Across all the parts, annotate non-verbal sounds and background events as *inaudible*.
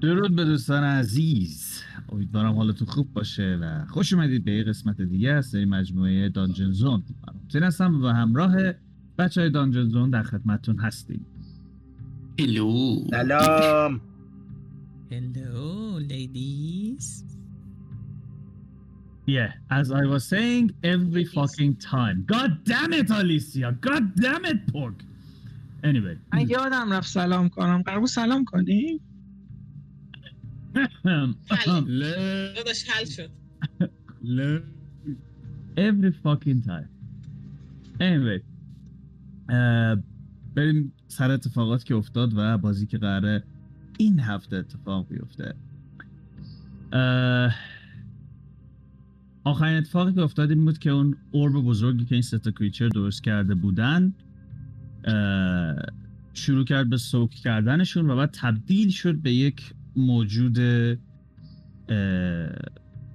درود به دوستان عزیز. امیدوارم حالتون خوب باشه و خوش اومدید به یه قسمت دیگه از سری مجموعه دانجن زون من هستم و همراه بچه های دانجن زون در خدمتتون هستیم. هلو سلام. هلو لیدیز Yeah, as I was saying every fucking time. God damn it, Alicia! God damn it, Pork! Anyway. من یادم رفت سلام کنم. قرار بود سلام کنیم *laughs* داداش حل شد Every fucking time. Anyway. بریم سر اتفاقات که افتاد و بازی که قراره این هفته اتفاق بیفته. آخرین اتفاقی که افتاد این بود که اون اورب بزرگی که این ستا کریچر درست کرده بودن شروع کرد به سوک کردنشون و بعد تبدیل شد به یک موجود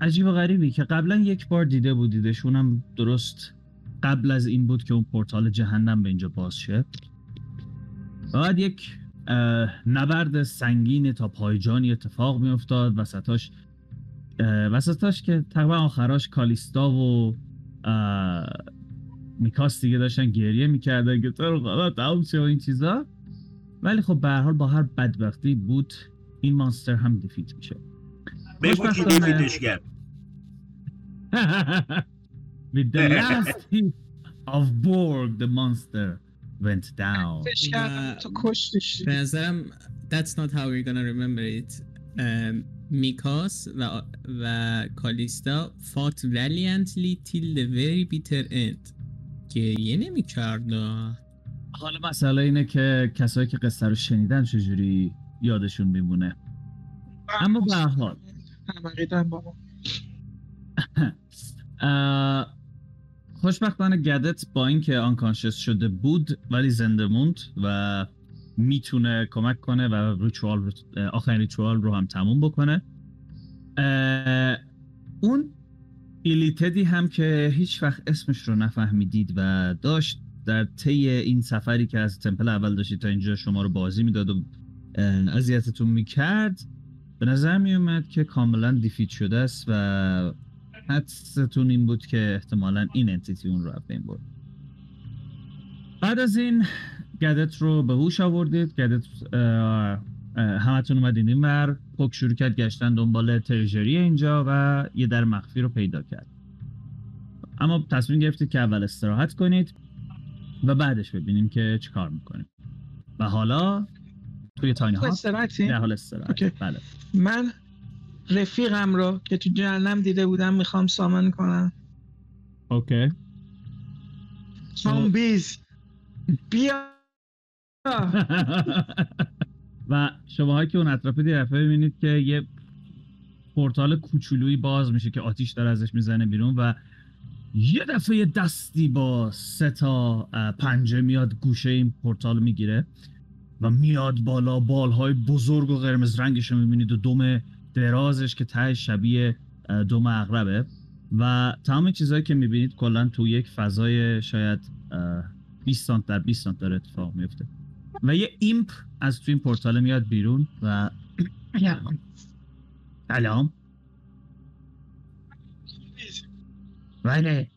عجیب و غریبی که قبلا یک بار دیده بودیدش اونم درست قبل از این بود که اون پورتال جهنم به اینجا باز شه. بعد یک نبرد سنگین تا پایجانی اتفاق می افتاد وسطاش وسطاش که تقریبا آخراش کالیستا و میکاس دیگه داشتن گریه می‌کردن که تو رو خدا تموم این چیزا. ولی خب به هر حال با هر بدبختی بود. این مانستر هم دیفیت میشه. بگو خوشبختانه- دیفیتش کرد. *laughs* With the last hit of Borg, the monster went down. فش کردم و- تو کشتش. به نظرم that's not how we're gonna remember it. ام، میکاس و, و کالیستا fought valiantly till the very bitter end. گریه نمی کرد حالا مسئله اینه که کسایی که قصه رو شنیدن چجوری؟ یادشون میمونه. اما به حال. *laughs* خوشبختانه گدت با اینکه آنکانشس شده بود ولی زنده موند و می‌تونه کمک کنه و ریچوال آخرین ریچوال رو هم تموم بکنه. اون ایلیتدی هم که هیچ وقت اسمش رو نفهمیدید و داشت در طی این سفری که از تمپل اول داشتید تا اینجا شما رو بازی می‌داد و اذیتتون می‌کرد به نظر میومد که کاملا دیفیت شده است و حدستون این بود که احتمالا این انتیتی اون رو بین برد. بعد از این گدت رو به هوش آوردید. گدت همتون اومدین این ور. پک شروع کرد گشتن دنبال تریژری اینجا و یه در مخفی رو پیدا کرد. اما تصمیم گرفتید که اول استراحت کنید و بعدش ببینیم که چی کار می‌کنیم. و حالا توی تاینی تو ها در حال استراحت. بله. من رفیقم رو که تو جهنم دیده بودم می‌خوام سامن کنم. OK. کامبیز بیا. *laughs* و شماهایی که اون اطراف دفعه ببینید که یه پورتال کوچولویی باز میشه که آتیش داره ازش می‌زنه بیرون و یه دفعه یه دستی با سه تا پنجه میاد گوشه این پورتال می‌گیره. و میاد بالا بالهای بزرگ و قرمز رنگش رو می‌بینید و دم درازش که ته شبیه دم عقربه و تمام چیزهایی که می‌بینید کلا تو یک فضای شاید اه، 20 سانت در 20 سانت داره اتفاق میفته و یه imp از تو این پورتال میاد بیرون و *clears throat* سلام. بله.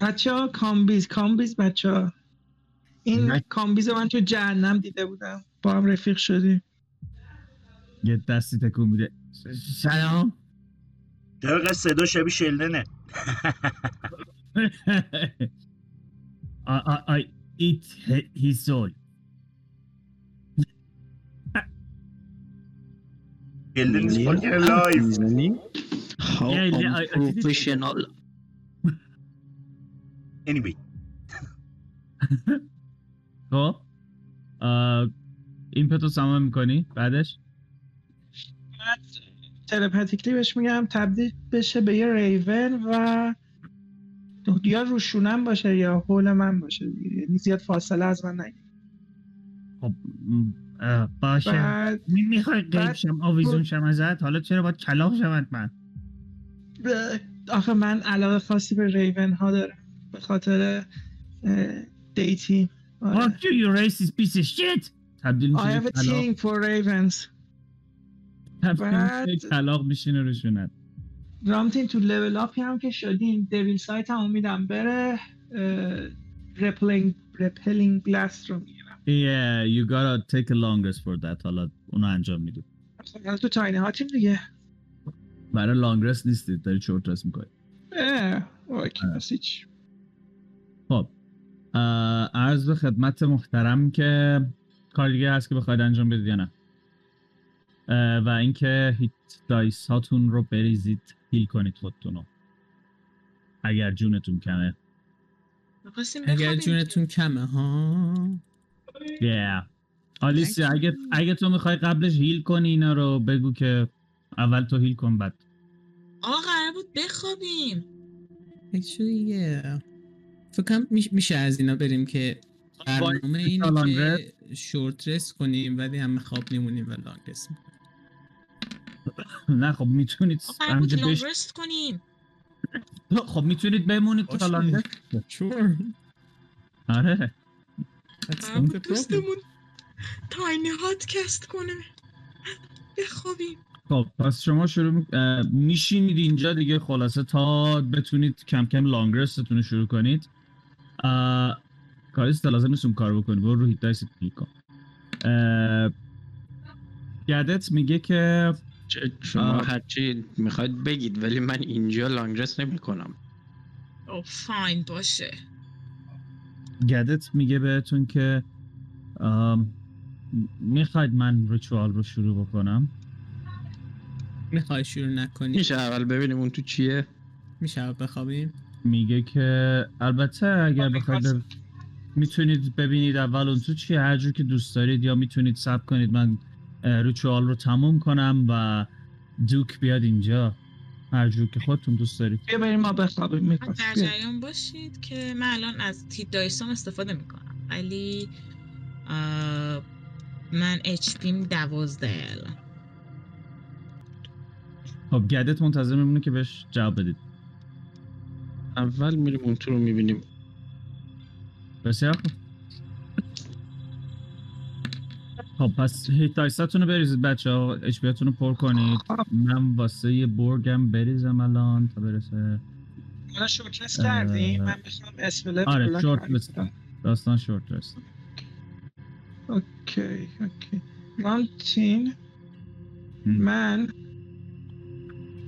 بچه ها کامبیز کامبیز بچه ها این نه. کامبیز من تو جهنم دیده بودم. با هم رفیق شدیم. یه دستی تکون میده. سلام. چرا صدا شبیه شلدنه. I, I, I eat hi- his soul شلدن is fucking alive How unprofessional. anyway. *laughs* خب. اه، ایمپتو سامان می‌کنی بعدش؟ بعد تلپاتیکلی بهش میگم تبدیل بشه به یه ریون و یا روشونم باشه یا حول من باشه. یعنی زیاد فاصله از من نگیر. خب باشه. بعد می- می‌خوای قیب شم آویزون شم ازت؟ حالا چرا باید کلاق شم من؟ آخه من علاقه خاصی به ریون ها دارم. به خاطر دیتی آره. Fuck you you racist piece of shit? تبدیل I میشه have به a thing for ravens. بعد- کلاق میشینه روشونت رامتین تو لول اپی هم که شدیم دیویل سایت هم امیدم بره رپلینگ رپلینگ بلاست رو می‌گیرم. Yeah, you gotta take a long rest for that. حالا اونو انجام میدیم حالا تو تاینی هاتیم دیگه. برای لانگ رست نیستید داری شورت رست می‌کنی. اه اوکی آره. هیچ خب اه، عرض به خدمت محترم که کار دیگه هست که بخواید انجام بدید یا نه. و اینکه هیت دایس هاتون رو بریزید هیل کنید خودتون رو. اگر جونتون کمه. اگر. جونتون کمه ها؟ Yeah. آلیسیا اگه. اگه تو می‌خوای قبلش هیل کنی اینا رو بگو که اول تو هیل کن بعد. آقا قرار بود بخوابیم. Actually yeah فکر کنم میش- میشه از اینا بریم که برنامه اینه که شورت رست کنیم ولی همه خواب میمونیم و لانگ رست نه خب می‌تونید لانگ بش... رست کنیم. خب می‌تونید بمونید تا. لانگ رست. آره. دوستمون تاینی هات کست کنه. بخوابیم. خب پس شما شروع میشینید اینجا دیگه خلاصه تا بتونید کم کم لانگ رستتون رو شروع کنید. اه، کاریست لازم نیست اون کار بکنی. برو رو هیت دایست کلیک کن گدت میگه که شما آه. هرچی می‌خواید بگید ولی من اینجا لانگ رست نمی کنم او فاین باشه. گدت میگه بهتون که می‌خواید من ریچوال رو شروع بکنم؟ می‌خوای شروع نکنی؟ میشه اول ببینیم اون تو چیه؟ میشه بخوابیم؟ میگه که البته اگر بخواید بب- می‌تونید ببینید اول اون تو چیه هر جور که دوست دارید یا می‌تونید سب کنید من ریچوال رو تموم کنم و دوک بیاد اینجا. هر جور که خودتون دوست دارید. بیا بریم ما بخوابیم می‌خواست در جریان باشید که من الان از تیت دایسام استفاده می‌کنم. ولی من اچ پیم دوازده الان خب گدت منتظر میمونه که بهش جواب بدید. اول میریم اون تو رو می‌بینیم. بسیار خوب. خب پس هیت دایستاتون رو بریزید بچه ها اچ رو پر کنید. من واسه یه برگم بریزم الان تا برسه. ما short rest کردیم من می‌خوام spell آره short rest داستان short rest OK. OK رامتین من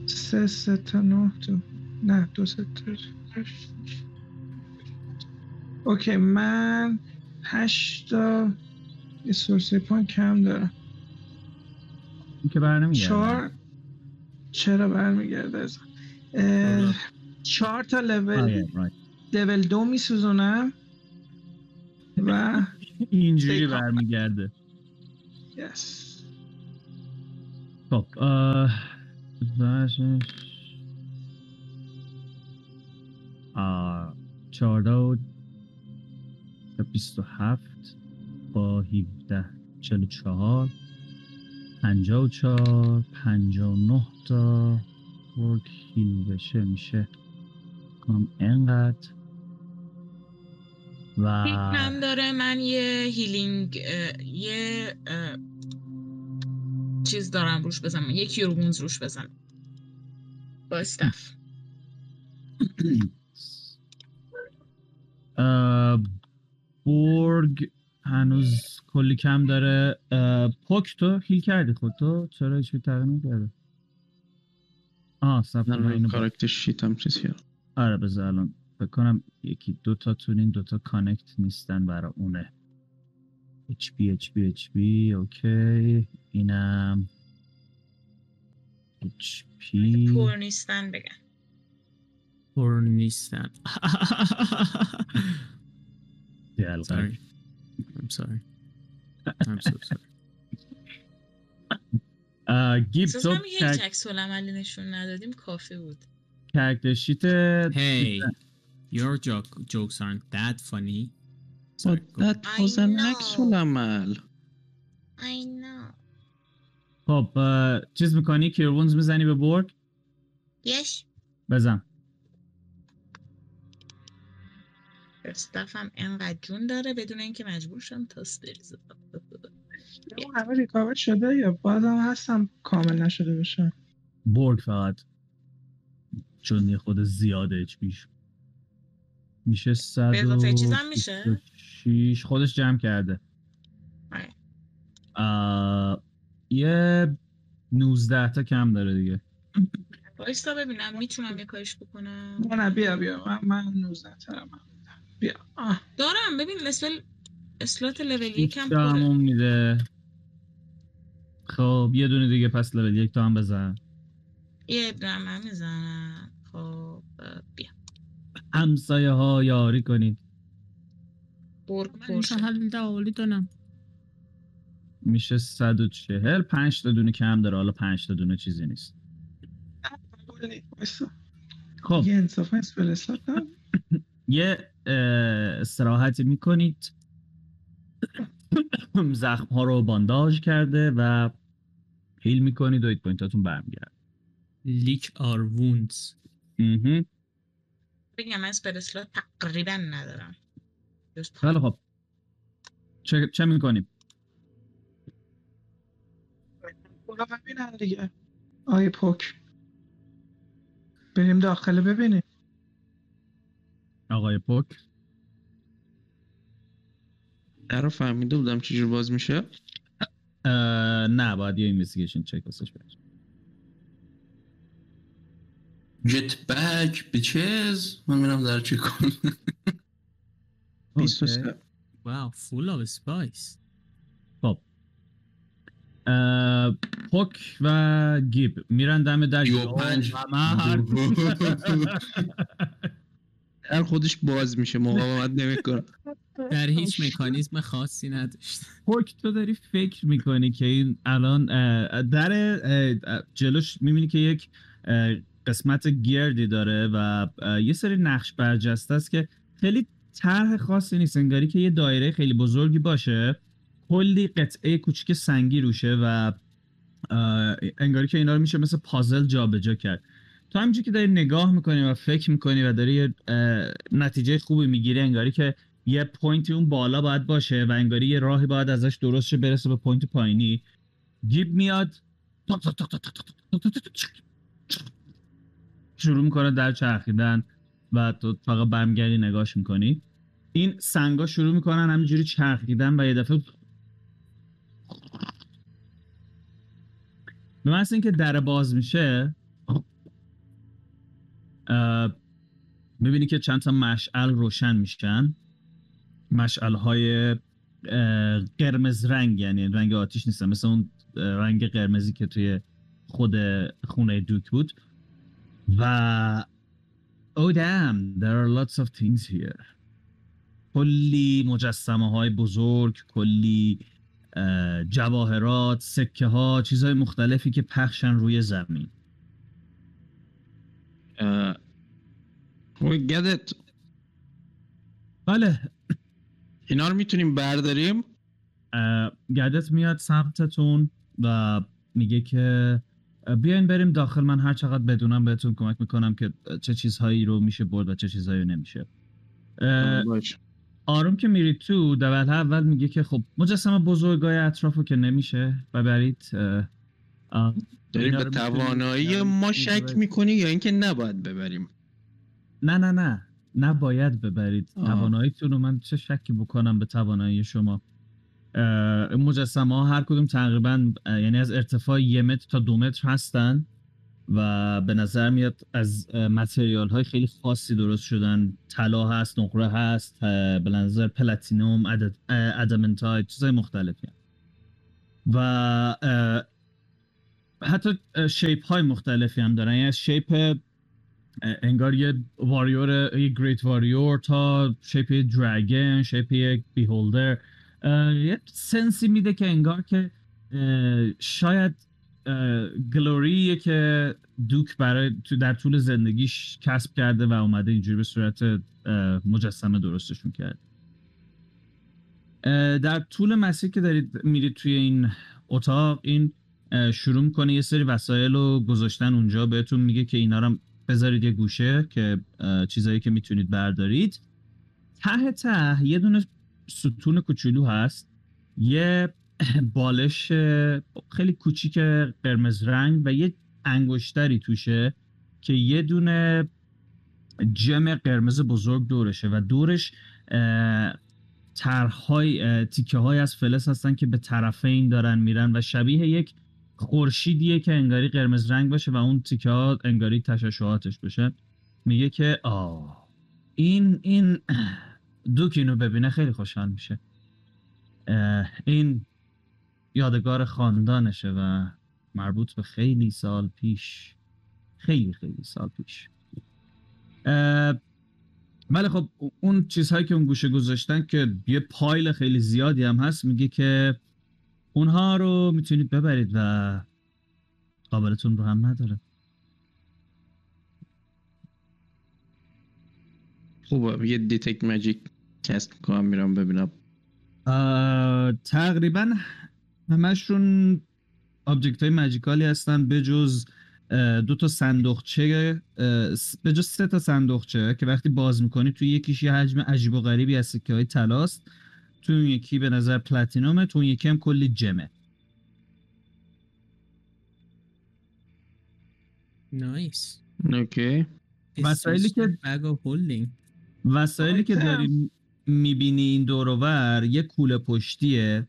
سه سه تا نه تا نه دو سه تا. OK من هشتا یه سورسی پوینت کم دارم. این که بر نمیگرده چهار چرا برمیگرده از اه، چهار تا. لول. لول دو میسوزونم و اینجوری تیک آف. برمیگرده. یس خب چهارده و بیست و هفت با هیوده چل و چهار پنجاه و چهار پنجاه و نه تا ورک هیل بشه میشه کنم انقدر؟ و هم داره من یه هیلینگ یه اه، چیز دارم روش بزنم یه کیورگونز روش بزنم. با استف. *clears throat* بورگ هنوز کلی کم داره. پوک تو هیل کردی خود تو؟ چرا هیچ تغییر نکرده؟ آه سب من کارکتر شیتم چیز کردم آره بذار الان فکر کنم یکی دو تا تونین دو تا کانکت نیستن برای اونه. HP HP HP اوکی. اینم HP پر نیستن بگن. پر نیستن دلقه. sorry. I'm sorry. I'm so sorry. اه، گیب احساس تو کنم هیچ کرک- عکس عملی نشون ندادیم کافی بود کرکتر شیت hey your joke, jokes aren't that funny. Sorry, go. that I was an know. عکس العمل I know. خب اه، چیز می‌کنی کیرونز می‌زنی به برگ یش بزن استفم انقدر جون داره بدون اینکه مجبور شم تاس بریزم *laughs* اون همه ریکاور شده یا بازم هستم کامل نشده باشه برگ فقط چون یه خود زیاده اچپیش میشه صد به اضافه چیزم میشه؟ شیش. خودش جمع کرده. آره. آه، یه نوزده تا کم داره دیگه. بایستا ببینم می‌تونم یه کارش بکنم؟ نه نه بیا بیا. من, من 19 ترم بیا آه. دارم ببین لسل اسلات لول یکم تا پره میده. خب یه دونه دیگه پس لول یک تا هم بزن. یه دونه من می‌زنم. خب بیا. همسایه ها یاری کنید. برگ من پرشه حل دالی دونم میشه 140 پنج تا دونه کم داره. حالا پنج تا دونه چیزی نیست. خب. یه انصافا اسپل اسلات دارم. یه اه، استراحتی می‌کنید. *coughs* زخم ها رو بانداژ کرده و heal می‌کنید و hit point اتون برمیگرد lick our wounds بگم من spell slot تقریبا ندارم. خیلی خب چه, چه می‌کنیم؟ ببینن دیگه. آیه پوک بریم داخل ببینیم. آقای پوک؟ در رو فهمیده بودم جور باز میشه. نه باید یه investigation check واسش بشه. get back bitches من میرم در چک کنم. wow full of spice خب. پوک و گیب میرن دم در 35 *laughs* *laughs* در خودش باز میشه مقاومت نمی‌کنه در هیچ مکانیزم خاصی نداشت. پوک تو داری فکر می‌کنی که این الان در جلوش می‌بینی که یک قسمت گردی داره و یه سری نقش برجسته است که خیلی طرح خاصی نیست انگاری که یه دایره خیلی بزرگی باشه کلی قطعه کوچیک سنگی روشه و انگاری که اینا رو میشه مثل پازل جابجا کرد. تو همینجور که داری نگاه می‌کنی و فکر می‌کنی و داری یه نتیجه خوبی می‌گیری انگاری که یه point ی اون بالا باید باشه و انگاری یه راهی باید ازش درست شه برسه به point پایینی گیب میاد شروع می‌کنه در چرخیدن و تو فقط برمیگردی نگاش می‌کنی این سنگا شروع می‌کنن همینجوری چرخیدن و یه دفعه به محض اینکه در باز میشه می‌بینی که چند تا مشعل روشن میشن مشعل های قرمز رنگ یعنی رنگ آتیش نیستن مثل اون رنگ قرمزی که توی خود خونه دوک بود و Oh damn, there are lots of things here. کلی مجسمه های بزرگ، کلی اه، جواهرات، سکه ها، چیزهای مختلفی که پخشن روی زمین. اه، we get it بله. اینا رو می‌تونیم برداریم. گدت میاد سمتتون و میگه که بیاین بریم داخل. من هر چقدر بدونم بهتون کمک می‌کنم که چه چیزهایی رو میشه برد و چه چیزهایی رو نمیشه. آروم که میرید تو دول اول میگه که خب مجسمه بزرگای اطرافو که نمیشه. ببرید. اه، اه، داری به توانایی ما شک. می‌کنی یا اینکه نباید ببریم نه نه نه نباید ببرید. تواناییتون رو من چه شکی بکنم به توانایی شما مجسمه ها هر کدوم تقریبا یعنی از ارتفاع یه متر تا دو متر هستن و به نظر میاد از متریال های خیلی خاصی درست شدن طلا هست نقره هست به نظر پلاتینوم اه، ادامنتایت چیزهای مختلفی. و حتی شیپ های مختلفی هم دارن. یعنی از شیپ انگار یه واریور یه گریت واریور تا شیپ یه دراگن شیپ یه بیهولدر یه سنسی میده که انگار که شاید گلوریه که دوک برای تو در طول زندگیش کسب کرده و اومده اینجوری به صورت مجسمه درستشون کرد. در طول مسیر که دارید میرید توی این اتاق این شروع می‌کنه یه سری وسایل رو گذاشتن اونجا. بهتون میگه که اینا رو بذارید یه گوشه که چیزایی که می‌تونید بردارید. ته ته یه دونه ستون کوچولو هست. یه *clears throat* بالش خیلی کوچیک قرمز رنگ و یه انگشتری توشه که یه دونه جم قرمز بزرگ دورشه و دورش طرحهای تیکه های از فلز هستن که به طرفین دارن میرن و شبیه یک خورشیدیه که انگاری قرمز رنگ باشه و اون تیکه ها انگاری تشعشعاتش باشه میگه که آه این این *clears throat* دوک اینو ببینه خیلی خوشحال میشه. این یادگار خاندانشه و مربوط به خیلی سال پیش خیلی خیلی سال پیش. ولی خب اون چیزهایی که اون گوشه گذاشتن که یه pile خیلی زیادی هم هست میگه که اونها رو می‌تونید ببرید و قابلتون رو هم نداره. خوبه. یه detect magic cast می‌کنم میرم ببینم. تقریبا همشون object های magical ی هستن بجز اه، دو تا صندوقچه اه، س- بجز سه تا صندوقچه که وقتی باز می‌کنی توی یکیش یه حجم عجیب و غریبی از سکه های طلاست توی اون یکی به نظر پلاتینومه تو اون یکی هم کلی gem ه. nice. okay. مسائلی که- وسایلی که. داری می‌بینی این دور یه کوله پشتیه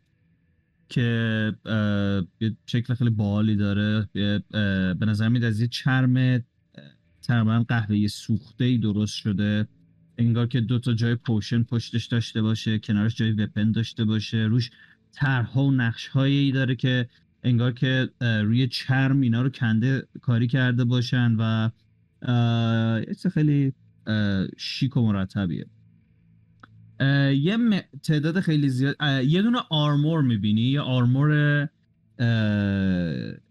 که یه شکل خیلی باحالی داره. به نظر میاد از یه چرم تقریبا قهوه‌ای سوخته ای درست شده. انگار که دو تا جای پوشن پشتش داشته باشه کنارش جای وپن داشته باشه. روش طرحها و نقش ای داره که انگار که روی چرم اینا رو کنده کاری کرده باشن و یه خیلی شیک و مرتبیه. یه تعداد خیلی زیاد یه دونه armor می‌بینی یه armor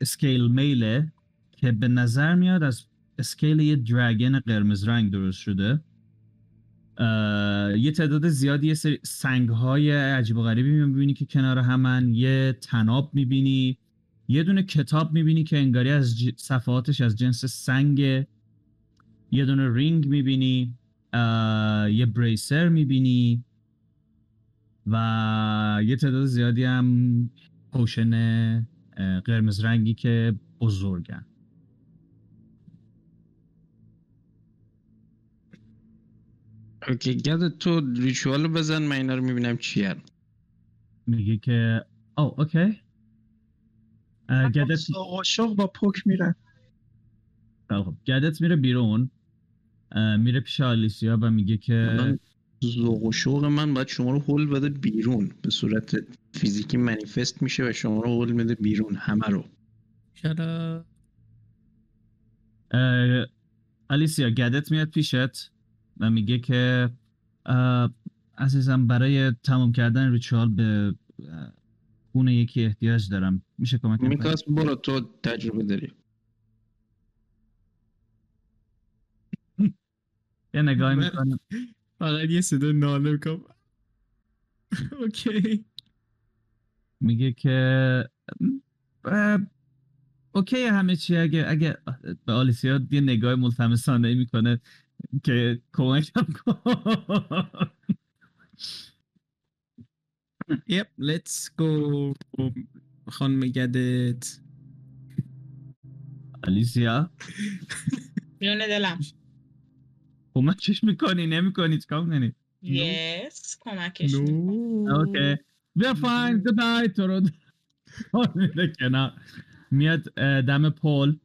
scale mail ه که به نظر میاد از scale یه dragon قرمز رنگ درست شده. یه تعداد زیادی یه سری سنگ های عجیب و غریبی می‌بینی که کنار همن. یه طناب می‌بینی. یه دونه کتاب می‌بینی که انگاری از ج- صفحاتش از جنس سنگ. یه دونه رینگ می‌بینی. یه بریسر می‌بینی. و یه تعداد زیادی هم پوشن قرمز رنگی که بزرگن. اوکی گد تو ریچوال رو بزن من اینا رو می‌بینم چی هست. میگه که او اوکی. گدت عاشق با پک میرن. خیلی خوب. گدت میره بیرون میره پیش آلیسیا و میگه که ذوق و شوق من باید شما رو هول بده بیرون. به صورت فیزیکی منیفست میشه و شما رو هول میده بیرون همه رو. چرا آلیسیا گدت میاد پیشت. و میگه که عزیزم برای تمام کردن ریچوال به خون یکی احتیاج دارم. میشه کمک کنی؟ میکاس برو تو تجربه داری. یه نگاهی من- می‌کنه فقط یه صدا ناله می‌کنم *laughs* اوکی. میگه که اوکی همه چی اگه اگه به آلیسیا یه نگاه ملتمسانه می‌کنه. که کمکم کن. یپ let's go. خانم گدت. آلیسیا؟ جون دلم. کمکش می‌کنی؟ نمی‌کنی؟ چیکار می‌کنی؟ یس کمکش اوکی بیا فاین گودبای تو رو میره کنار. میاد دم پل.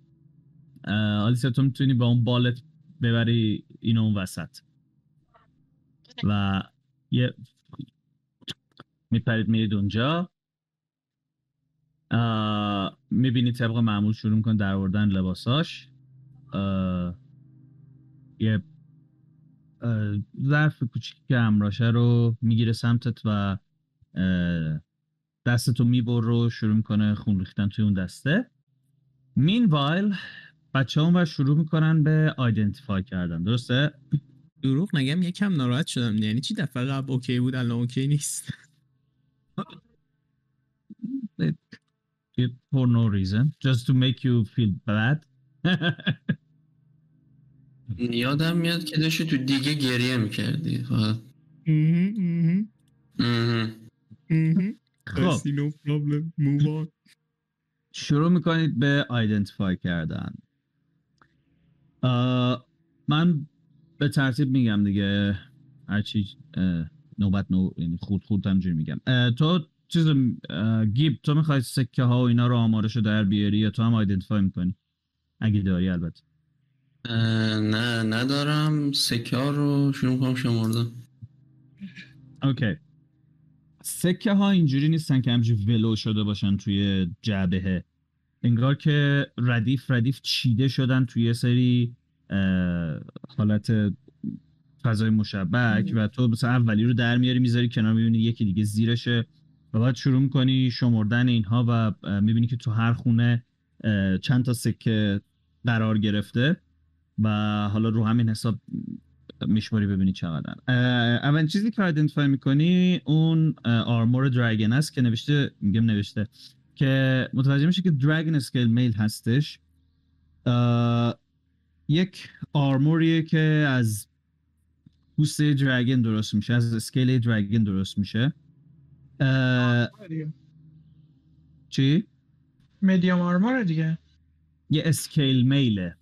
اه، آلیسیا تو می‌تونی با اون بالت ببری اینو اون وسط. و یه میپرید میرید اونجا. می‌بینی طبق معمول شروع میکن در آوردن لباساش. یه ظرف کوچیکی که همراشه رو می‌گیره سمتت و دستتو میبر رو شروع می‌کنه خون ریختن توی اون دسته. مین وایل بچه اون شروع می‌کنن به identify کردن درسته؟ دروغ نگم یکم ناراحت شدم یعنی چی؟ دفعه قبل okay بود الان okay نیست. *laughs* For no reason. Just to make you feel bad. *laughs* یادم میاد که داشتی تو دیگه گریه می‌کردی. فقط. خب. خواستی no problem. Move on. شروع می‌کنید به identify کردن. من به ترتیب میگم دیگه. هرچی نوبت نو یعنی خود خود همجوری میگم. تو چیز گیب تو می‌خوای سکه ها و اینا رو آمارشو در بیاری یا تو هم identify می‌کنی؟ اگه داری البته. نه ندارم. سکه ها رو شروع کنم شمردن. okay. سکه ها اینجوری نیستن که همجوری ولو شده باشن توی جعبه. انگار که ردیف ردیف چیده شدن توی یه سری حالت فضای مشبک و تو مثلا اولی رو در میاری می‌ذاری کنار می‌بینی یکی دیگه زیرشه و بعد شروع می‌کنی شمردن اینها و می‌بینی که تو هر خونه چند تا سکه قرار گرفته و حالا رو همین حساب میشماری ببینی چقدر. اولین چیزی که identify می‌کنی اون armor dragon است که نوشته میگم نوشته. که متوجه میشه که dragon scale mail هستش. یک armor یه که از پوسته dragon درست میشه از scale dragon درست میشه. چی؟ medium armor دیگه. یه اسکیل میله.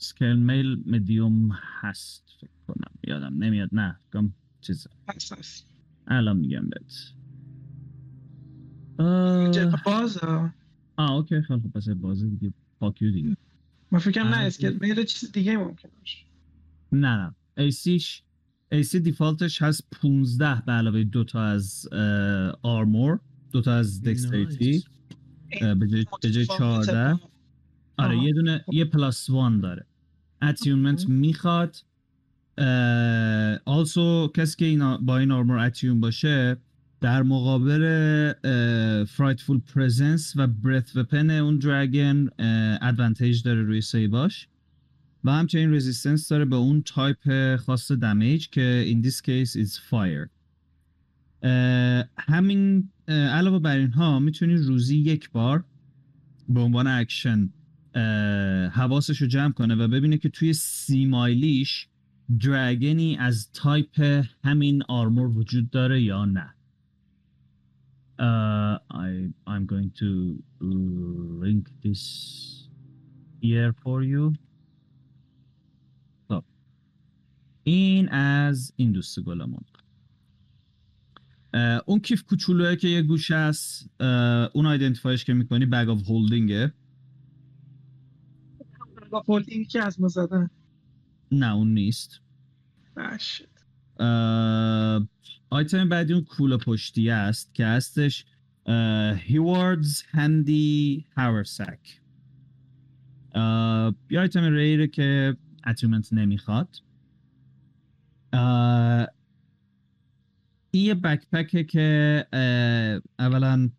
اسکیل میل مدیوم هست فکر کنم. یادم نمیاد. نه کم چیز هست هست. الان میگم بهت. باز. آه، اوکی خیلی خوب پس بازی دیگه پاکیو دیگه. من فکرم نه اسکل میل چیز دیگه ممکن باشه. نه نه. ایسیش ایسی دیفالتش هست 15 به علاوه دو تا از آرمور دو تا از dexterity. به جای به جای 14 آره. یه دونه یه plus one داره. attunement می‌خواد also کسی که این با این armor attune باشه در مقابل frightful presence و breath weapon اون dragon advantage داره روی سیواش و همچنین resistance داره به اون تایپ خاص damage که in this case is fire. اه، همین علاوه بر اینها می‌تونی روزی یک بار به عنوان اکشن حواسش رو جمع کنه و ببینه که توی سی mile یش dragon ی از تایپ همین armor وجود داره یا نه. Uh, I, I'm going to link this here for you. خب. این از این دوست گلمون اون کیف کوچولوه که یه گوشه است اه، اون identify ش که می‌کنی bag of holding ه bag of holding که از ما زدن نه اون نیست آیتم بعدی اون کوله پشتی است که هستش Heward's Handy Haversack یه item rare ه که attunement نمی‌خواد. این یه backpack ه که اولا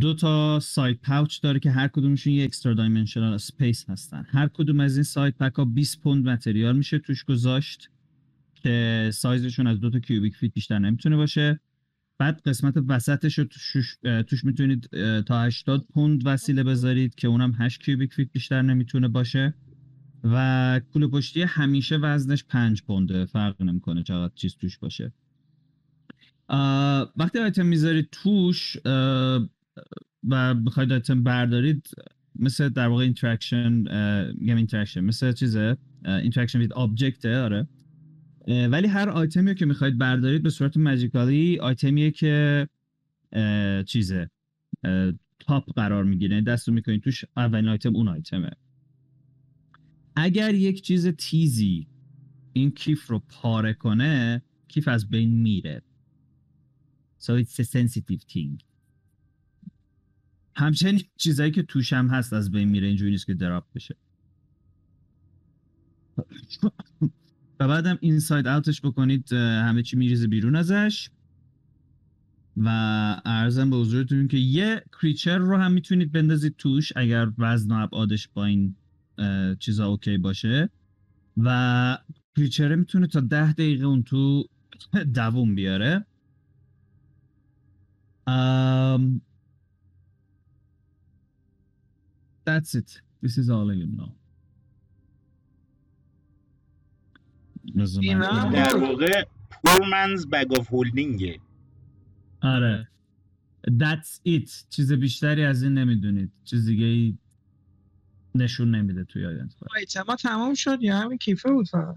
دو تا side pouch داره که هر کدومشون یه extradimensional space هستن. هر کدوم از این side pack ها 20 پوند material میشه توش گذاشت. که سایزشون از دو تا cubic feet بیشتر نمی‌تونه باشه. بعد قسمت وسطش رو توش, توش می‌تونید تا 80 پوند وسیله بذارید که اونم 8 cubic feet بیشتر نمی‌تونه باشه. و کوله پشتی همیشه وزنش 5 پونده. فرق نمی‌کنه چقدر چیز توش باشه. وقتی آیتم می‌ذارید توش و بخواید آیتم بردارید مثل در واقع interaction میگم interaction مثل چیزه؟ interaction with object ه آره. ولی هر آیتمی رو که می‌خواید بردارید به صورت magically item یه که چیزه تاپ قرار می‌گیره. دستو می‌کنید توش اولین آیتم اون آیتمه. اگر یک چیز تیزی این کیف رو پاره کنه کیف از بین میره. So it's a sensitive thing. همچنین چیزایی که توش هم هست از بین میره اینجوری نیست که دراپ بشه. و بعدم اینساید اوتش بکنید همه چی میریزه بیرون ازش و ارزم به حضورتون که یه کریچر رو هم می‌تونید بندازید توش اگر وزن و ابعادش با این چیزا اوکی باشه و کریچره می‌تونه تا ده دقیقه اون تو *laughs* دووم بیاره Um, that's it. This is all I know. اینا در واقع poor man's bag of holding ه آره. That's it. چیز بیشتری از این نمی‌دونید. چیز دیگه ای نشون نمیده توی identify item ا تمام شد؟ یا همین کیفه بود فقط؟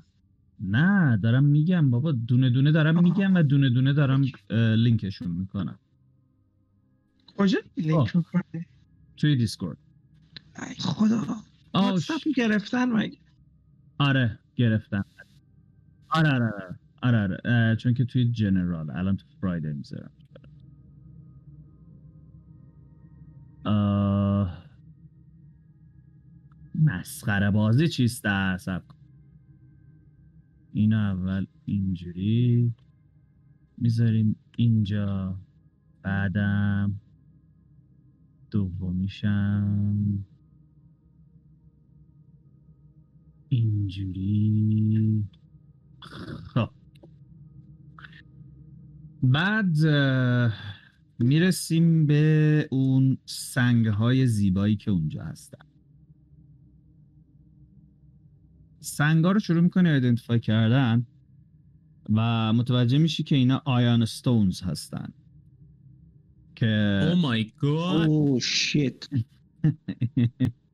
نه دارم میگم بابا. دونه دونه دارم. میگم و دونه دونه دارم لینکشون می‌کنم. کجا لینک توی دیسکورد. ای خدا. آه واتساپ گرفتن مگه؟ آره گرفتم آره آره آره. آره, آره. چون که توی جنرال. الان تو فرایدی می‌ذارم. مسخره بازی چیست سب اینو اول اینجوری می‌ذاریم اینجا. بعدم دومیشم. اینجوری. خب. بعد می‌رسیم به اون سنگ های زیبایی که اونجا هستن. سنگ ها رو شروع می‌کنی ایدنتیفای کردن و متوجه میشی که اینا آیان ستونز هستن. که او مای گاد اوه شیت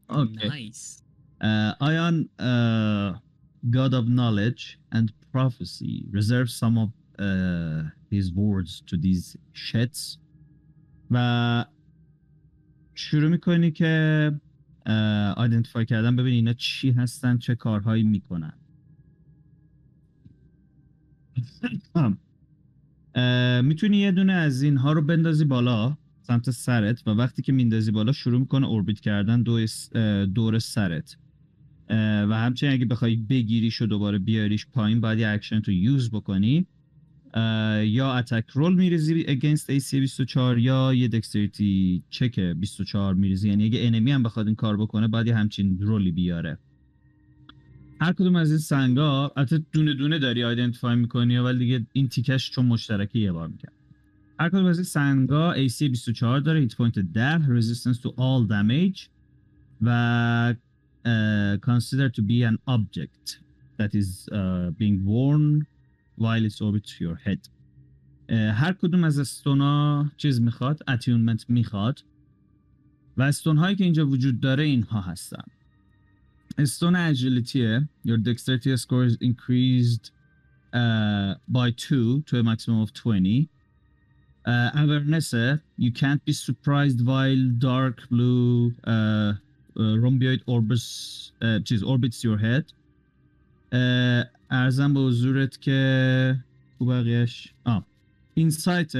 نایس uh, god of knowledge and prophecy, reserves some of uh, his words to these shits. و شروع می‌کنی که آیدنتیفای کردن ببین اینا چی هستن چه کارهایی می‌کنن. *coughs* می‌تونی یه دونه از اینها رو بندازی بالا سمت سرت و وقتی که میندازی بالا شروع می‌کنه orbit کردن دور سرت. و همچنین اگه بخوای بگیریش و دوباره بیاریش پایین باید یه اکشن تو use بکنی. یا attack roll میریزی against AC 24 یا یه dexterity check 24 میریزی. یعنی اگه enemy هم بخواد این کار بکنه باید یه همچین roll ی بیاره. هر کدوم از این سنگا البته دونه دونه داری identify می‌کنی ولی دیگه این تیکش چون مشترکی یه بار میگم هر کدوم از این سنگا AC 24 داره hit point 10 resistance to all damage. و uh, considered to be an object that is uh, being worn while it's orbit to your head. Uh, هر کدوم از استونا چیز میخواد اتیونمنت میخواد و استون هایی که اینجا وجود داره اینها هستن استون اجیلیتیه your dexterity score is increased uh, by 2 to a maximum of 20 uh, awareness you can't be surprised while dark blue uh, uh, orbits uh, چیز orbits your head. uh, ارزم به حضورت که او بقیهش آه اینسایت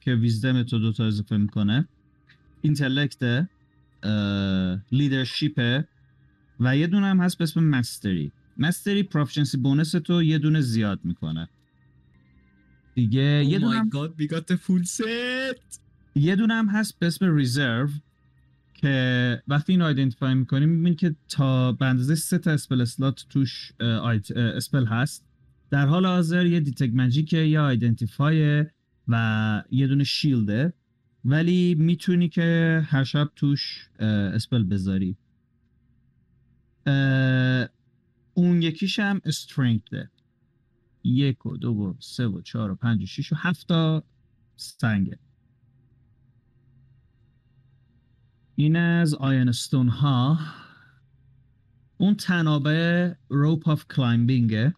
که ویزدم تو دوتا اضافه می‌کنه اینتلکت لیدرشیپ و یه دونه هم هست به اسم مستری. مستری پروفشنسی بونس تو یه دونه زیاد می‌کنه. دیگه یه او دونه هم گاد وی گات فول ست یه دونه هم هست به اسم ریزرو که وقتی این آیدنتیفای می‌کنیم می‌بینی که تا به اندازه سه تا اسپل اسلات توش spell هست در حال حاضر یه detect magic ه یا identify و یه دونه shield ه ولی می‌تونی که هر شب توش spell بذاری. اون یکیش هم strength ه یک و دو و سه و چهار و پنج و شیش و هفت تا سنگه این از Ioun stone ها اون تنابه rope of climbing ه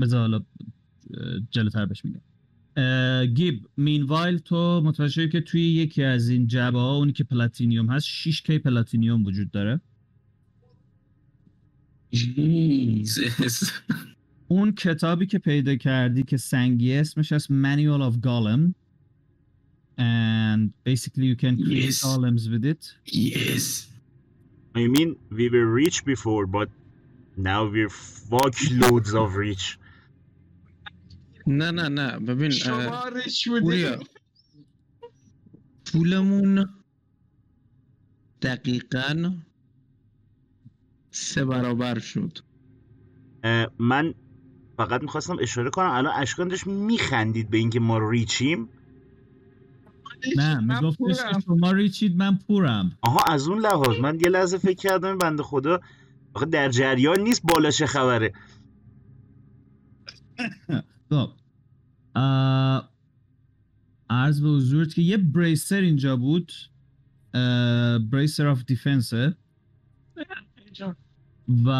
بذار حالا جلوتر بهش میگم. گیب meanwhile تو متوجه که توی یکی از این جعبه ها اونی که platinum هست 6 K platinum وجود داره؟ Jesus. اون کتابی که پیدا کردی که سنگی اسمش از Manual of Golem and basically you can create Yes. golems with it. Yes. I mean, we were rich before, but now we're fuck loads of rich. نه نه نه ببین اه، شما ریچ پوریا بودی پولمون دقیقا سه برابر شد من فقط می‌خواستم اشاره کنم الان اشکان داشت میخندید به اینکه ما ریچیم؟ نه من میگفتش. که شما ریچید من پورم. آها از اون لحاظ. من یه لحظه فکر کردم این بنده خدا. آخه در جریان نیست بالا چه خبره. *laughs* خب. عرض به حضورت که یه بریسر اینجا بود. بریسر آف دیفنسه. و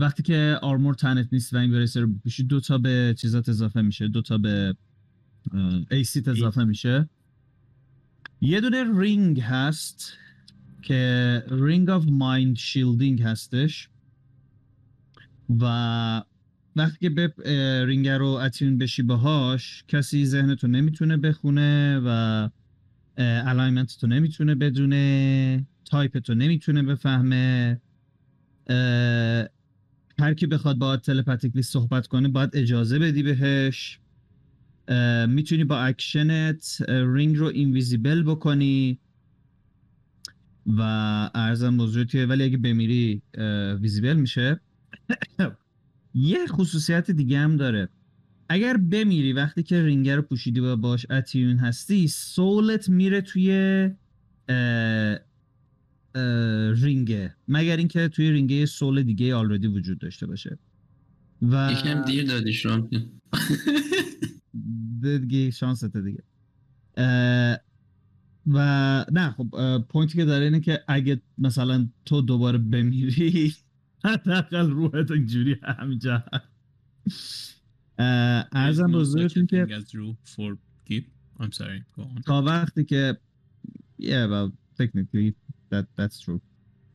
وقتی که آرمور تنت نیست و این بریسر رو بپوشی دو تا به چیزات اضافه میشه. دو تا به ایسیت اضافه میشه. یه دونه رینگ هست که ring of mind shielding هستش. و وقتی که به رینگ رو attune بشی باهاش کسی ذهنتو نمی‌تونه بخونه و alignment تو نمی‌تونه بدونه تایپ تو نمی‌تونه بفهمه هر کی بخواد با telepathically صحبت کنه باید اجازه بدی بهش. می‌تونی با action ت ring رو invisible بکنی و ارزم بزرگ که ولی اگه بمیری visible میشه. *coughs* یه خصوصیت دیگه هم داره. اگر بمیری وقتی که رینگر رو پوشیدی و باش attune هستی soul ت میره توی اه، اه، رینگه. مگر اینکه توی رینگه یه soul دیگه already وجود داشته باشه. و یکم دیر دادیش رام *laughs* دیگه شانسته دیگه و نه خب پوینتی که داره اینه که اگه مثلا تو دوباره بمیری حداقل روحت اینجوری همینجا ارزم بزرگتون که. تا وقتی که yeah well technically that that's true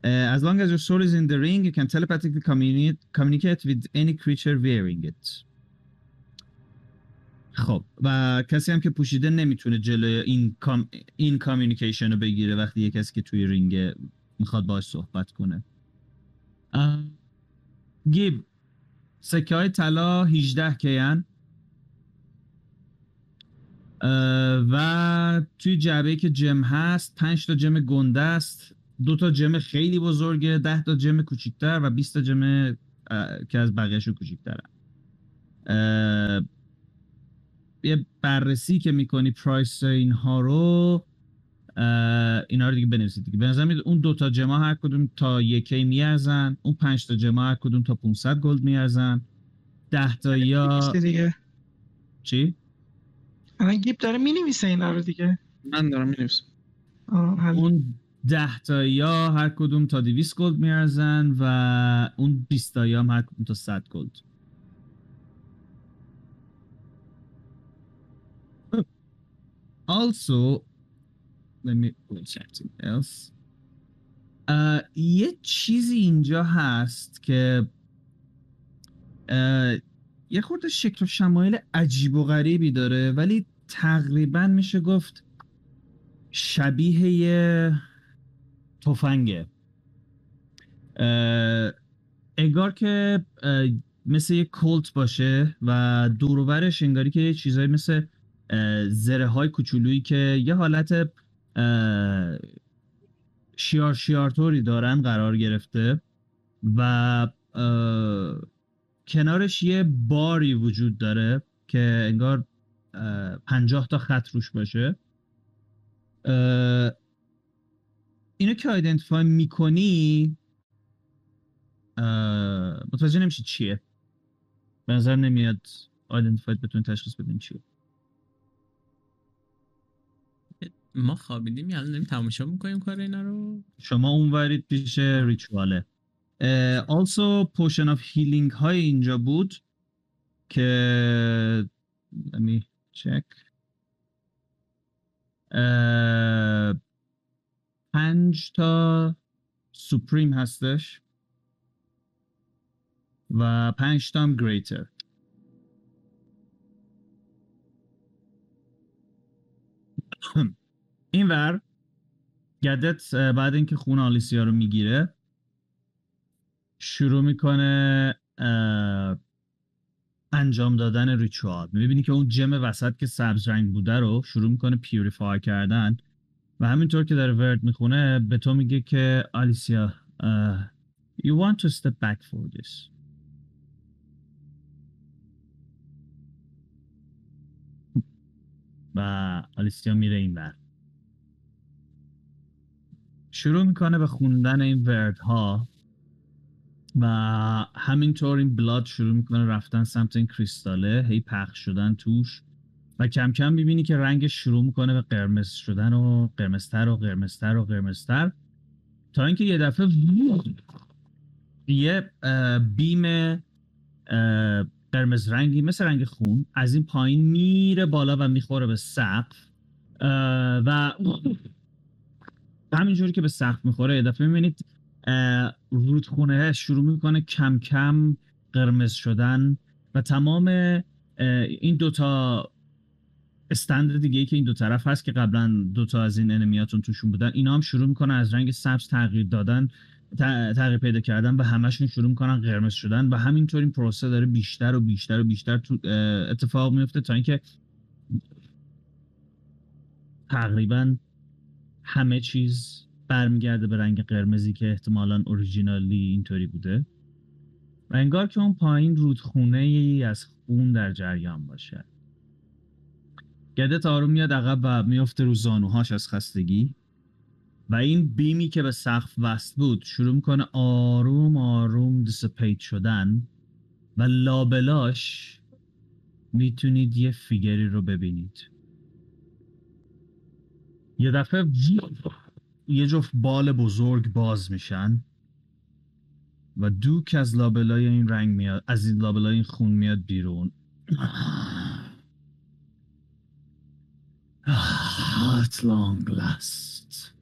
uh, as long as your soul is in the ring you can telepathically communicate communicate with any creature wearing it خب و کسی هم که پوشیده نمی‌تونه جلوی این کام این communication رو بگیره وقتی یه کسی که توی رینگ می‌خواد باش صحبت کنه. گیب سکه های طلا 18 K ان اه، و توی جعبه که gem هست 5 تا gem گنده است. دو تا gem خیلی بزرگه 10 تا gem کوچیکتر و 20 تا gem که از بقیهشون کوچیکترن اه، یه بررسی که می‌کنی price اینها رو اینا رو دیگه بنویسید دیگه. به نظر میاد اون دو تا gem ا هر کدوم تا 1 K میارزن اون پنج تا gem ا هر کدوم تا 500 gold میارزن. 10 تا یا نویسی دیگه. چی؟ الان گیب داره می نویسه اینا رو دیگه. من دارم می‌نویسم. اون ده تا یا هر کدوم تا 200 gold میارزن و اون 20 تا یا هم هر کدوم تا 100 gold. Also, let me check something else. اه، یه چیزی اینجا هست که اه، یه خورده شکل و شمایل عجیب و غریبی داره ولی تقریبا میشه گفت شبیه یه تفنگه اه، انگار که مثل یه کلت باشه و دوروبرش انگاری که یه چیزایی مثل زره های کوچولویی که یه حالت شیار شیارطوری دارن قرار گرفته و کنارش یه باری وجود داره که انگار اه، پنجاه تا خط روش باشه. اینو که آیدنتیفای می‌کنی متوجه نمیشی چیه. به نظر نمیاد آیدنتیفاید بتونی تشخیص بدین چیه. ما خوابیدیم الان داریم تماشا می‌کنیم کار اینا رو. شما اونورید پیش ریچواله. also potion of healing های اینجا بود که let me check. پنج تا سوپریم هستش و پنج تا هم گریتر *clears throat* این ور گدت بعد اینکه خون آلیسیا رو می‌گیره شروع می‌کنه انجام دادن ریچوال. می‌بینی که اون جم وسط که سبز رنگ بوده رو شروع می‌کنه پیوریفای کردن و همینطور که داره ورد می‌خونه به تو میگه که آلیسیا you want to step back for this. و آلیسیا میره این ور. شروع می‌کنه به خوندن این وردها و همینطور این بلاد شروع می‌کنه رفتن سمت این کریستاله هی پخش شدن توش و کم کم می‌بینی که رنگش شروع می‌کنه به قرمز شدن و قرمزتر و قرمزتر و قرمزتر تا اینکه یه دفعه یه بیم قرمز رنگی مثل رنگ خون از این پایین میره بالا و می‌خوره به سقف و همینجوری که به سقف می‌خوره یه دفعه می‌بینید رودخونه شروع می‌کنه کم کم قرمز شدن و تمام این دوتا استند دیگه ای که این دو طرف هست که قبلا دوتا از این انمیاتون توشون بودن اینا هم شروع می‌کنن از رنگ سبز تغییر دادن تغییر پیدا کردن و همشون شروع می‌کنن قرمز شدن و همینطور این پروسه داره بیشتر و بیشتر و بیشتر تو اتفاق میفته تا اینکه تقریبا همه چیز برمیگرده به رنگ قرمزی که احتمالا اوریجینالی اینطوری بوده. و انگار که اون پایین رودخونه ای از خون در جریان باشه. گدت آروم میاد عقب و میفته رو زانوهاش از خستگی. و این بیمی که به سقف وصل بود شروع می‌کنه آروم آروم دیسپیت شدن و لابلاش می‌تونید یه فیگری رو ببینید. یه دفعه یه جفت بال بزرگ باز میشن و دوک از لابلای این رنگ میاد از این لابلای این خون میاد بیرون. At long last.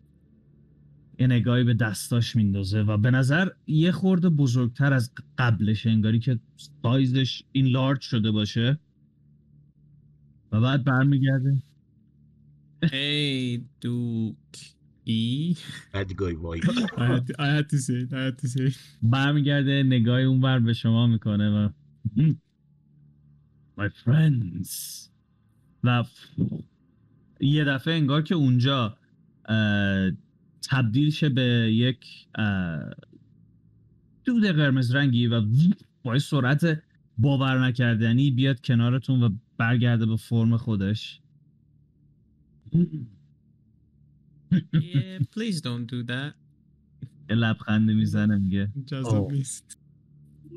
یه نگاهی به دستاش میندازه و به نظر یه خورده بزرگتر از قبلش انگاری که سایزش این لارج شده باشه. و بعد برمیگرده. Hey, Duke E. بدگاهی وای I had, to, I had to say it. I had to say it. برمیگرده نگاهی اونور به شما می‌کنه و My friends و یه دفعه انگار که اونجا تبدیل شه به یک دود قرمز رنگی و با یه سرعت باور نکردنی بیاد کنارتون و برگرده به فرم خودش Yeah, please don't do that. یه لبخنده می‌زنه میگه Just a mist.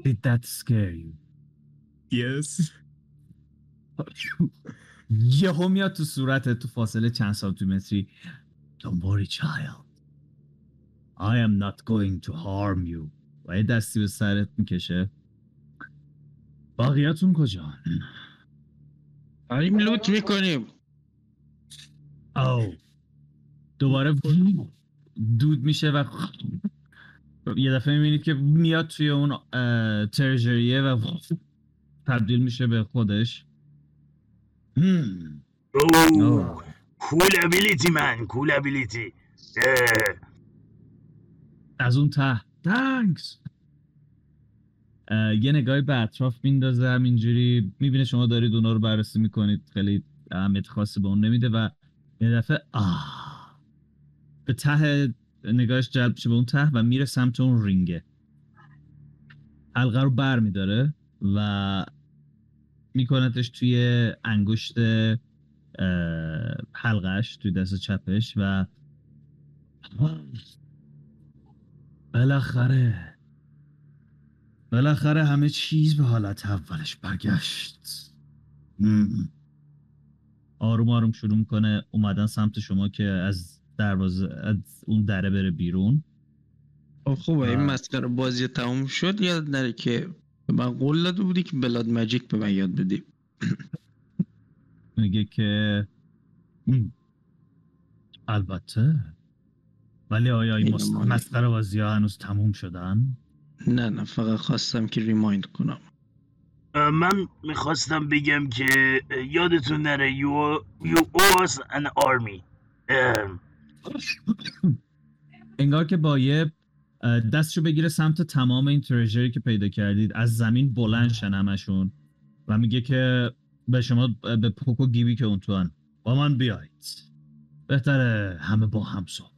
Did that scare you? Yes. یهو میاد تو صورتت تو فاصله چند سانتیمتری Don't worry child I am not going to harm you و یه دستی به سرت می‌کشه باقیاتون کجا؟ داریم لوت می‌کنیم او دوباره دود میشه و یه دفعه می‌بینید که میاد توی اون ترژریه و تبدیل میشه به خودش. کول ابیلیتی من کول ابیلیتی از اون ته. تانکس یه نگاهی به اطراف میندازه همینجوری می‌بینه شما دارید اونا رو بررسی می‌کنید. خیلی اهمیت خاصی به اون نمیده و یه دفعه آه. به ته نگاهش جلب میشه به اون ته و میره سمت اون رینگه. حلقه رو بر میداره و میکنتش توی انگشت حلقش توی دست چپش و بالاخره بالاخره همه چیز به حالت اولش برگشت. مم. آروم آروم شروع می‌کنه اومدن سمت شما که از دروازه از اون دره بره بیرون خب خوبه این. مسخره بازی تموم شد یاد نره که من قول داده بودی که بلاد ماجیک به من یاد بدی *laughs* میگه که. البته ولی آیا این این مس- مال- مسخره بازی ها هنوز تموم شدن؟ نه نه فقط خواستم که ریمایند کنم من می‌خواستم بگم که یادتون نره you, you owe an army انگار که با یه دستشو بگیره سمت تمام این ترژری که پیدا کردید از زمین بلند شن همشون و میگه که به شما به پوکو گیبی که اون تو هن. با من بیایید. بهتره همه با هم صحبت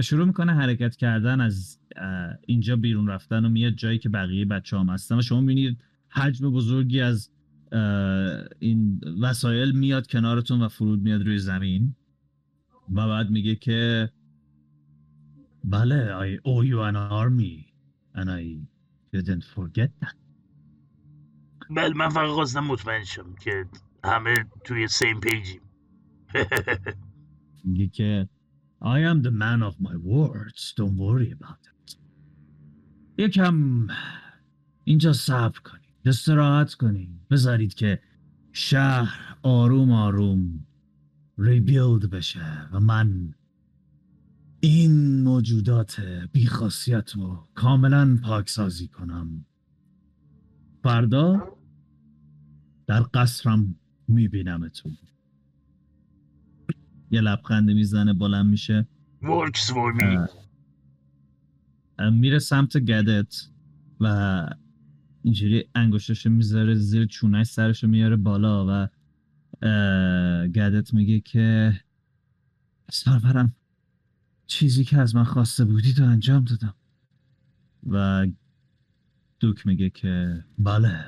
شروع می‌کنه حرکت کردن از اینجا بیرون رفتن و میاد جایی که بقیه بچه هم هستن و شما می‌بینید حجم بزرگی از این وسایل میاد کنارتون و فرود میاد روی زمین و بعد میگه که بله I owe you an army and I didn't forget that. بله من فقط خواستم مطمئن شم که همه توی سیم پیجیم *laughs* میگه که I am the man of my words. Don't worry about یکم اینجا صبر کنید استراحت کنید. بذارید که شهر آروم آروم ریبیلد بشه و من این موجودات بیخاصیت رو کاملا پاکسازی کنم. فردا در قصرم میبینمتون یه لبخنده می‌زنه بلند میشه. ورکس میره سمت گدت و اینجوری انگشتشو می‌ذاره زیر چونش سرشو میاره بالا و گدت میگه که سرورم چیزی که از من خواسته بودی تو انجام دادم. و دوک میگه که بله.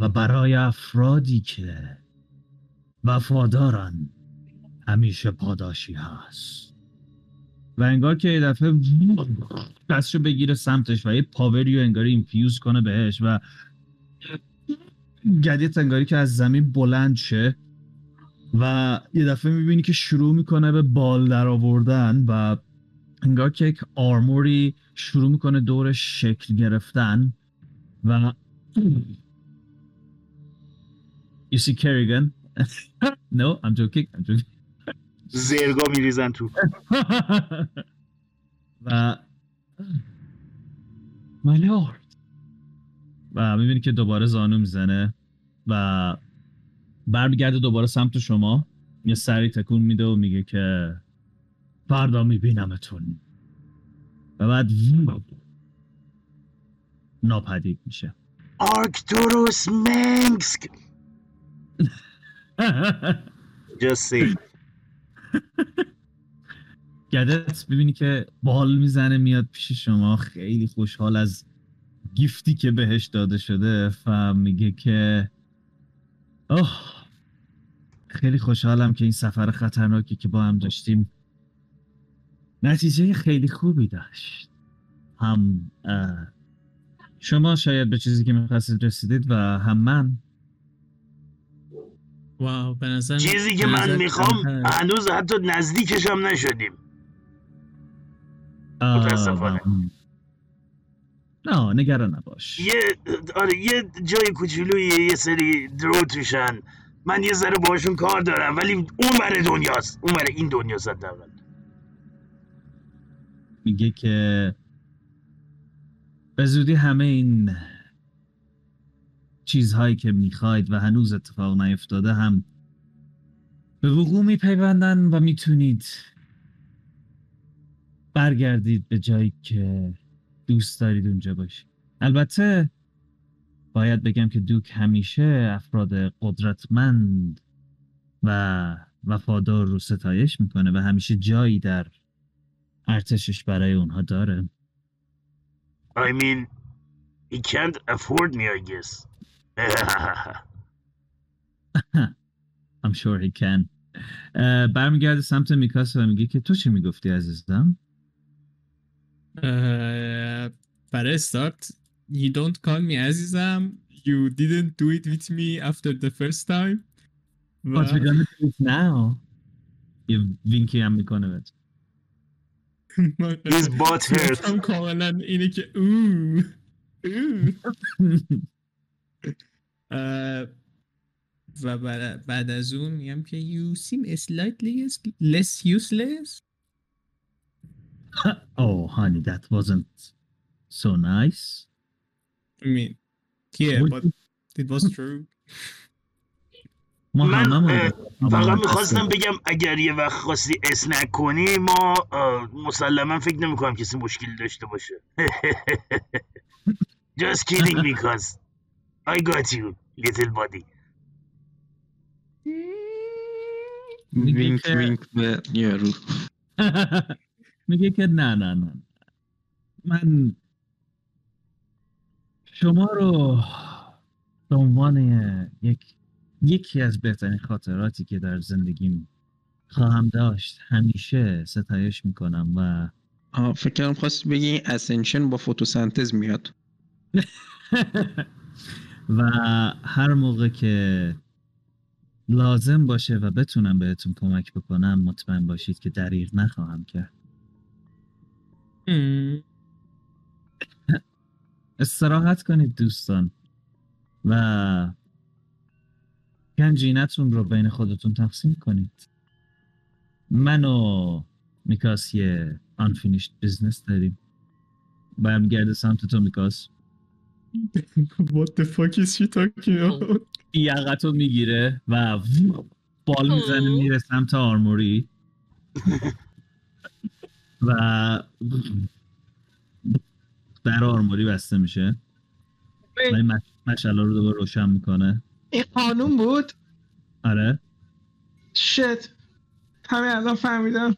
و برای افرادی که وفادارن همیشه پاداشی هست. و انگار که یه دفعه دستشو بگیره سمتش و یه پاوری رو انگار اینفیوز کنه بهش و گدیت انگاری که از زمین بلند شه و یه دفعه می‌بینی که شروع می‌کنه به بال در آوردن و انگار که یک آرموری شروع می‌کنه دورش شکل گرفتن و You see Kerrigan? *laughs* no, I'm joking, I'm joking. زرگا میریزن تو. و My lord و می‌بینی که دوباره زانو می‌زنه و برمیگرده دوباره سمت شما. یه سری تکون میده و میگه که فردا میبینمتون. و بعد ناپدید میشه. آرکتوروس منگسک. Say *laughs* گدت ببینی که بال می‌زنه میاد پیش شما. خیلی خوشحال از گیفتی که بهش داده شده و میگه که اوه خیلی خوشحالم که این سفر خطرناکی که با هم داشتیم نتیجه خیلی خوبی داشت. هم شما شاید به چیزی که می‌خواستید رسیدید و هم من واو به نظر چیزی که من می‌خوام. هنوز حتی نزدیکش هم نشدیم متاسفانه. نه نگران نباش. یه آره یه جای کوچولوی یه سری درو توشن. من یه ذره باشون کار دارم ولی اون بره دنیاست. اون بره این دنیاست حداقل. میگه که به زودی همه این چیزهایی که می‌خواید و هنوز اتفاق نیفتاده هم به وقوع میپیوندن و می‌تونید برگردید به جایی که دوست دارید اونجا باشید. البته باید بگم که دوک همیشه افراد قدرتمند و وفادار رو ستایش می‌کنه و همیشه جایی در ارتشش برای اونها داره. I mean he can't afford me I guess. I'm sure he can. اه، برمیگرده سمت میکاس و میگه که تو چی می‌گفتی عزیزم؟ اه، برای استارت you don't call me عزیزم. You didn't do it with me after the first time. و- But we're gonna do it now. یه وینکی هم می‌کنه بهت. His butt hurt. کاملا اینه که اوه *laughs* *laughs* و بعد, از اون میگم که you seem slightly less useless. *laughs* Oh honey that wasn't so nice. I mean yeah but it was true. ما من فقط می‌خواستم بگم اگر یه وقت خواستی اسنک کنی ما مسلما فکر نمی‌کنم کسی مشکلی داشته باشه. *laughs* Just kidding because I got you little buddy میگه وینک که- وینک به یارو میگه که نه نه نه من شما رو به عنوان یک یکی از بهترین خاطراتی که در زندگیم خواهم داشت. همیشه ستایش می‌کنم و آه فکر خواستی بگی اسنشن با فتوسنتز میاد. *laughs* و هر موقع که لازم باشه و بتونم بهتون کمک بکنم مطمئن باشید که دریغ نخواهم کرد. استراحت کنید دوستان و گنجینتون رو بین خودتون تقسیم کنید. من و میکاس یه unfinished business داریم. برمیگرده سمت تو میکاس. What the fuck is she talking about? یقت رو می‌گیره و بال می‌زنه. میره سمت آرموری. و در آرموری بسته میشه. ولی مش- مشعله رو دوباره روشن می‌کنه. این قانون بود؟ آره. شت. همین الان فهمیدم.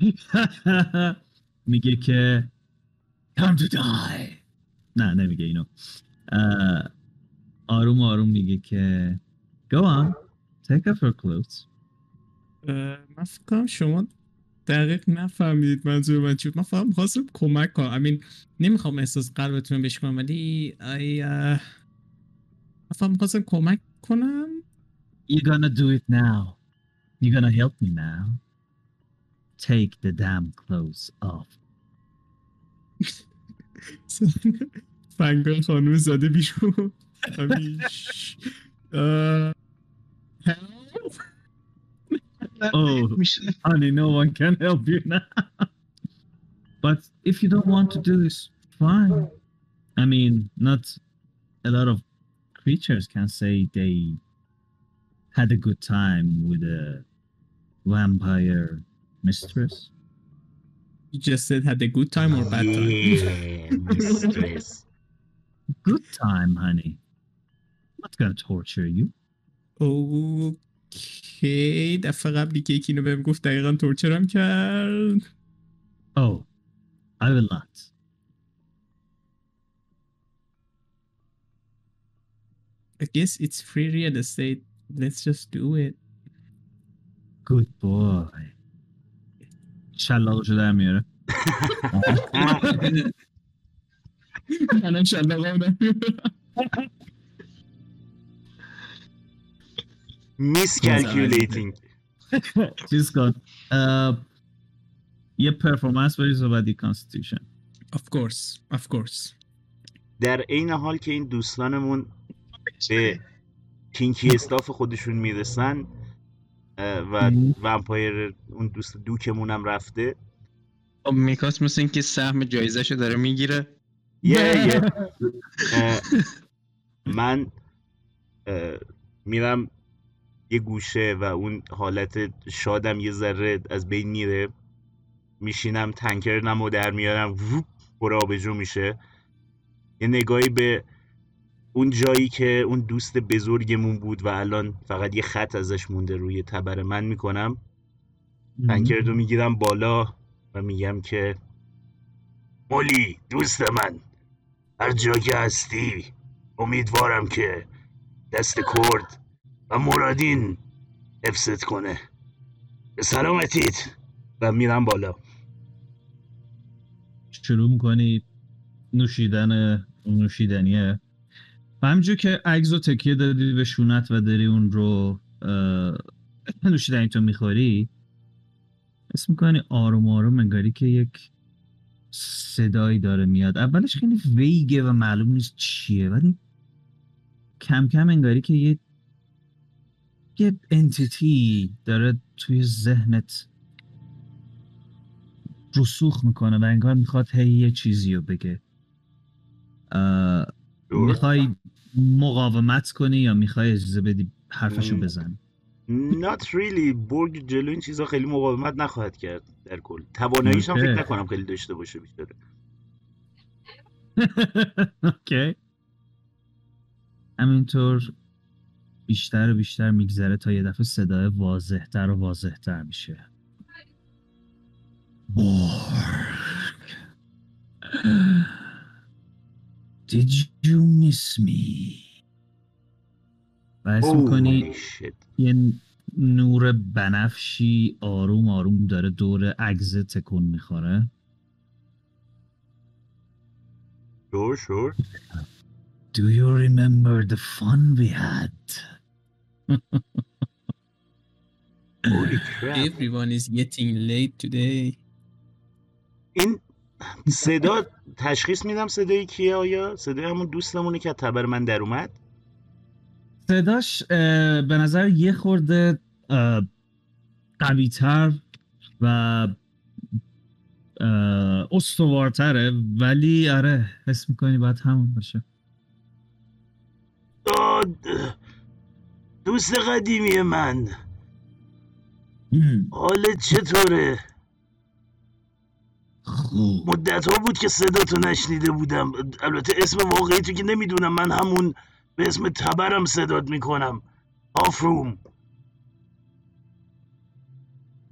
*laughs* میگه که time to die. نه نمیگه اینو. آروم آروم میگه که go on. Take off your clothes. من فکر کنم شما دقیق نفهمید منظور من چی من فقط می‌خواستم کمک کنم. I mean, نمی‌خوام احساس قلبتون رو بشکنم ولی I, اه، من فقط می‌خواستم کمک کنم. You're gonna do it now. You're gonna help me now. Take the damn clothes off. *laughs* فنگان خانوم زده بیرون همین ش- اه، help؟ Oh. میشه *laughs* honey no one can help you now *laughs* but if you don't want to do this fine I mean not a lot of creatures can say they had a good time with a vampire mistress. You just said had a good time or bad time? Yeah, mistress. Good time, honey. not gonna torture you. اوکی دفعه قبلی که یکی اینو بهم گفت دقیقا تورچرم کرد Oh, I will not. I guess it's free real estate let's just do it Good boy. شلاقشو در میاره الان شلاقم miscalculating. چیز کن. یه performance بریز و بعدی constitution of course of course. در عین حال که این دوستانمون به kinky stuff خودشون می‌رسن و. vampire اون دوست دوکمون هم رفته. خب میکاس مثل اینکه سهم جایزش داره می‌گیره. یه *laughs* یه من میرم یه گوشه و اون حالت شادم یه ذره از بین میره. میشینم تنکرنم و در میارم. ووپ پر آبجو میشه یه نگاهی به اون جایی که اون دوست بزرگمون بود و الان فقط یه خط ازش مونده روی تبر من می‌کنم تنکرد رو می‌گیرم بالا و میگم که مولی دوست من هر جا که هستی امیدوارم که دست کرد و مرادین حفظت کنه. به سلامتیت و میرم بالا. شروع می‌کنی نوشیدن نوشیدنیه و همینجور که عگز و تکیه دادی به شونت و داری اون رو نوشیدنی تو می‌خوری اسم می‌کنی آروم آروم انگاری که یک صدایی داره میاد. اولش خیلی ویگه و معلوم نیست چیه ولی کم کم انگاری که یه یه انتیتی داره توی ذهنت رسوخ می‌کنه و انگار می‌خواد هی یه چیزی رو بگه. می‌خوای مقاومت کنی یا می‌خوای اجازه بدی حرفشو مم. Not really برگ جلو این چیزا خیلی مقاومت نخواهد کرد در کل تواناییش هم فکر. نکنم خیلی داشته باشه بیشتره *laughs* اوکی همینطور بیشتر و بیشتر میگذره تا یه دفعه صدای واضحتر و واضحتر میشه Borg. Did you miss me? و حس می‌کنی. یه نور بنفشی آروم آروم داره دور عگزه تکون می‌خوره sure sure Do you remember the fun we had? Holy crap. Everyone is getting late today. این صدا تشخیص میدم صدای کیه آیا صدای همون دوستمونه که از تبر من در اومد صداش به نظر یه خورده قوی تر و استوارتره ولی آره حس می‌کنی باید همون باشه. دوست قدیمی من. حالت چطوره؟ خوب. مدت ها بود که صدا تو نشنیده بودم. البته اسم واقعی تو که نمی‌دونم. من همون به اسم تبرم صدات می‌کنم آفروم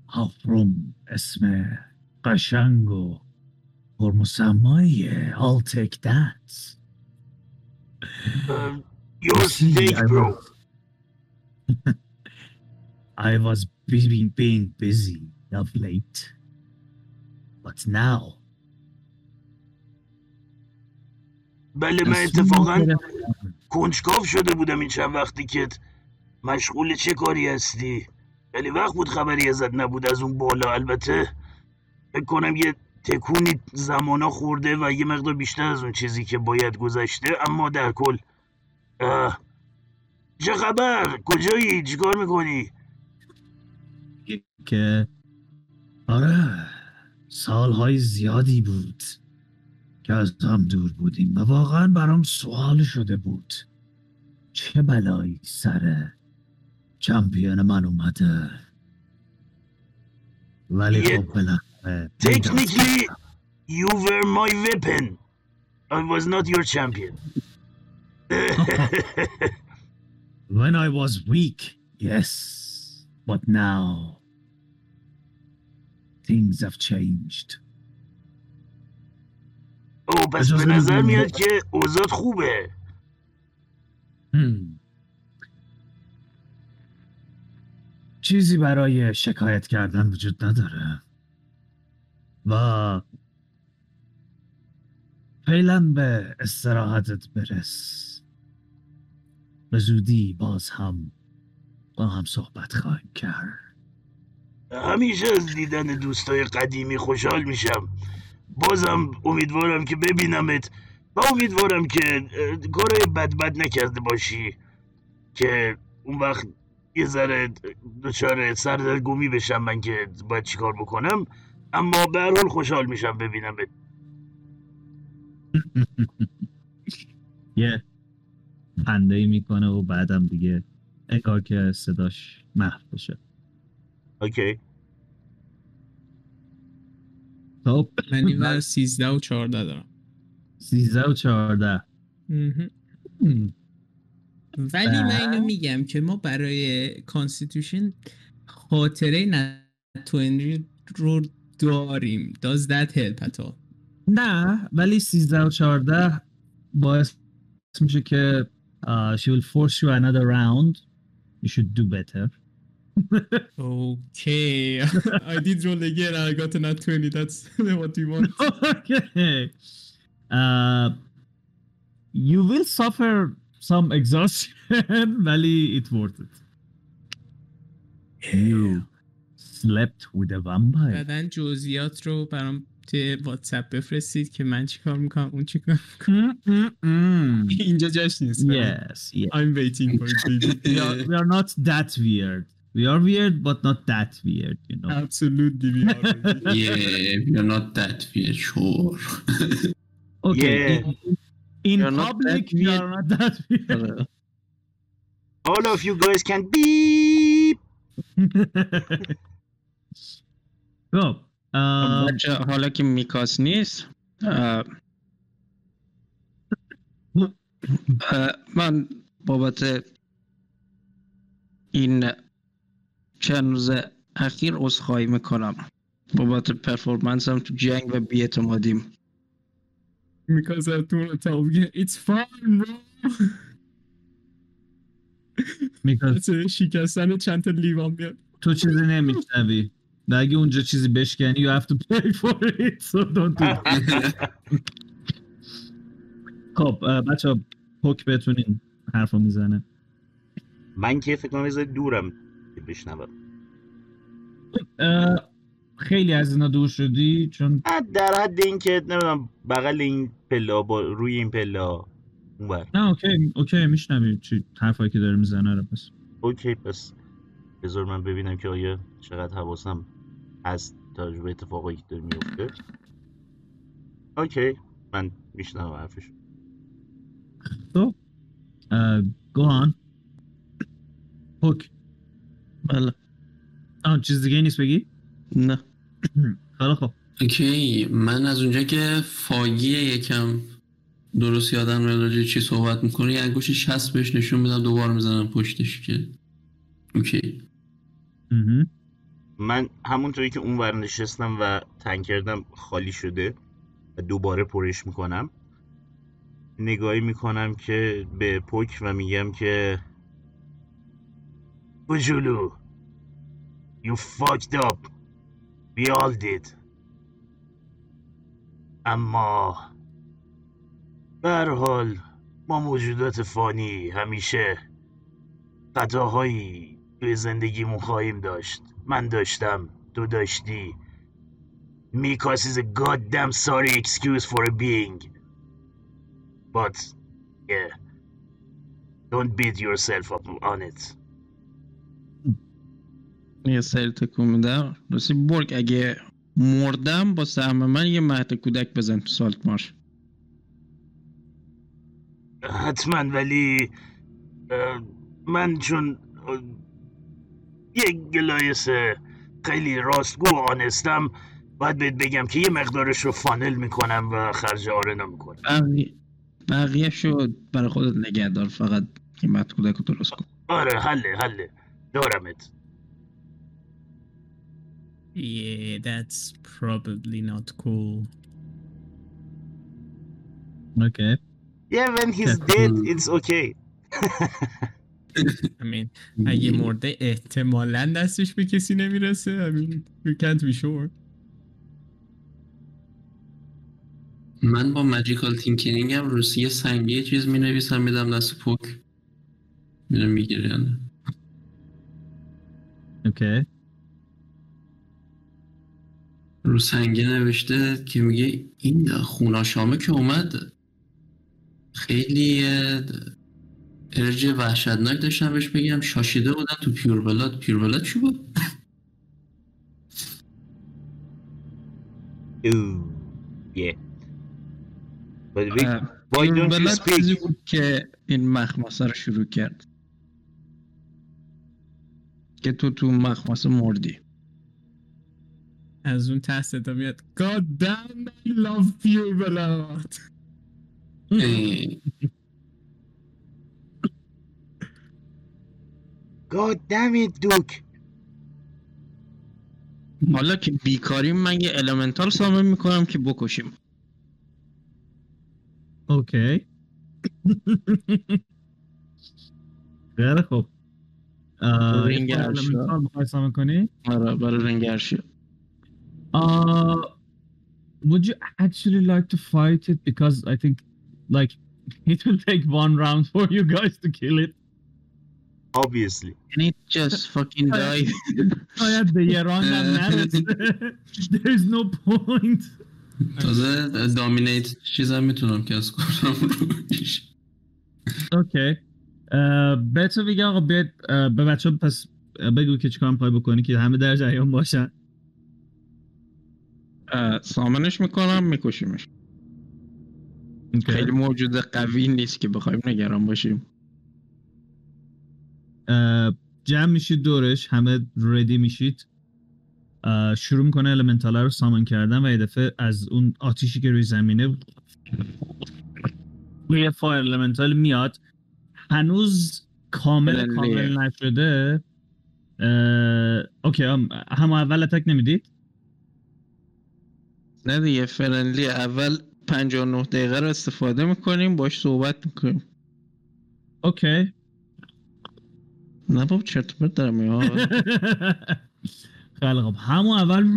آفروم اسم قشنگ و پرمسماییه I'll take that Your steak bro I was being, being busy of late. But now. بله من اتفاقا کنجکاو شده بودم این چند وقتی که مشغول چه کاری هستی؟ خیلی وقت بود خبری ازت نبود از اون بالا. البته فکر کنم یه تکونی زمانا خورده و یه مقدار بیشتر از اون چیزی که باید گذشته اما در کل چه خبر؟ کجایی؟ چیکار می‌کنی؟ که آره سالهای زیادی بود. که از هم دور بودیم و واقعا برام سوال شده بود چه بلایی سر چمپیون من اومده ولی خب بالاخره Technically, you were my weapon. I was not your champion. When I was weak, yes. But now, things have changed. او پس به نظر. میاد که اوضاع خوبه. چیزی برای شکایت کردن وجود نداره. و فعلا به استراحتت برس. به زودی باز هم با هم صحبت خواهیم کرد. همیشه از دیدن دوستای قدیمی خوشحال میشم. بازم امیدوارم که ببینمت و امیدوارم که اه، کارهای بد بد نکرده باشی که اون وقت یه ذره دچار سردرگمی بشم من که باید چیکار بکنم. اما به هر حال خوشحال میشم ببینمت. *laughs* یه خنده ای می‌کنه و بعدم دیگه انگار که صداش محو بشه. okay. خب من این ور 13 و 14 دارم. سیزده و چهارده. مهم. ولی من اینو میگم که ما برای constitution خاطره نتوینری رو داریم. Does that help at all? نه ولی 13 و 14 باعث میشه که uh, she will force you another round. You should do better. Okay, I *laughs* did roll again. I got a nat 20. That's *laughs* what you want. *laughs* okay uh, you will suffer some exhaustion ولی it worth it you slept with a vampire بعدا جزئیات رو برام توی واتساپ بفرستید که من چیکار میکنم اون چیکار میکنم Mm-mm-mm. اینجا جاش نیست yes yes I'm waiting for it baby we are, we are not that weird we are weird but not that weird you know Absolutely we are baby. *laughs* Yeah, you're not that weird, sure. *laughs* Okay. Yeah. In, in You're not public, that you're not that weird. آره. *laughs* All of you guys can beep خب ام، بچه حالا که میکاس نیست اه، اه، من بابت این چند روز اخیر عذرخواهی می‌کنم. بابت پرفورمنسم تو جنگ و بیاعتمادیم to tell you it's fine bro. مثل شکستن چند تا لیوان میاد. تو چیزی نمیشنوی. و اگه اونجا چیزی بشکنی you have to pay for it so don't do it. خب بچه پوک بهتون این حرفو می‌زنه. من که فکر کنم دورم. بشنوم اه، خیلی از اینا دور شدی؟ چون در حد این که نمی‌دونم بغل این پلا با روی این پلا. اونور. نه okay okay میشنوی چی حرفایی که داره می‌زنه رو پس. okay پس بذار من ببینم که آیا چقدر حواسم هست تا به اتفاقایی که داره میفته okay من میشنم حرفش تو گوهان پوک. بله. آه چیز دیگه نیست بگی؟ نه. *clears throat* خیلی خب okay من از اونجا که فاگی یکم درست یادم میاد راجع به چی صحبت می‌کنه یه انگوش شست بهش نشون میدم دوباره می‌زنم پشتش که. اوکی. من همونطوری که اون ور نشستم و تنگ کردم خالی شده و دوباره پرش می‌کنم نگاهی می‌کنم که به پوک و میگم که Bujulu. You fucked up. We all did. اما بر حال ما موجودات فانی همیشه قطعهایی به زندگی خواهیم داشت من داشتم تو داشتی میکاس god goddamn sorry excuse for being but don't beat yourself up on it یه سری تکون میدم راستی برگ اگه مردم با سهم من یه مهد کودک بزن تو Saltmarsh حتما ولی من چون یک گلایس خیلی راستگو و honest م باید بهت بگم که یه مقدارش رو funnel می‌کنم و خرج arena می‌کنم. بقیه بقیه شد برای خودت نگه دار فقط مهد کودک رو درست کن. آره حله حله. دارمت. Yeah, that's probably not cool. okay Yeah when he's Yeah. dead it's okay. *laughs* I mean, اگه مرده احتمالا دستش به کسی نمی‌رسه I mean, we can't be sure. من با magical tinkering هم روی سنگی یه چیز می نویسم میدم دست پوک می‌دونم می‌گیره یا نه اوکی رو سنگه نوشته که میگه این خوناشامه که اومد خیلی ارج وحشتناک داشتم بهش بگم. شاشیده بودن تو پیور بلاد. پیور بلاد چی بود؟ *laughs* Why don't you بلد چیزی بود که این مخمسه رو شروع کرد. که تو تو مخمسه مردی. از اون ته صدا میاد. God damn I love blood اه، God damn it Duke. حالا که بیکاریم من یه المنتال سامن می‌کنم که بکشیم. اوکی *laughs* خیلی خوب. elemental می‌خوای سامن کنی؟ آره برای رنگ ارشیا Uh, would you actually like to fight it? Because I think, like, *laughs* it will take one round for you guys to kill it. Obviously Can it just fucking *laughs* die شاید به یه راند هم نرسه. *laughs* There is no point. تازه دامینیت چیزم میتونم کس کنم روش اوکی. به تو بگم آقا بیاید اه، به بچه پس اه، بگو که چیکار میخوای بکنی که همه در جریان باشن. summon ش می‌کنم میکشیمش. okay. خیلی موجود قوی نیست که بخوایم نگران باشیم. جمع میشید دورش همه ready میشید. شروع می‌کنه elemental ه رو summon کردن و یه دفعه از اون آتیشی که روی زمینه یه fire elemental میاد. هنوز کامل. کامل نشده. okay هم هم اول attack نمی‌دید. نه دیگه friendly اول 59 دقیقه رو استفاده می‌کنیم باش صحبت می‌کنیم. اوکی. نه بابا چرت و پرت دارم *laughs* خیلی خب همون اول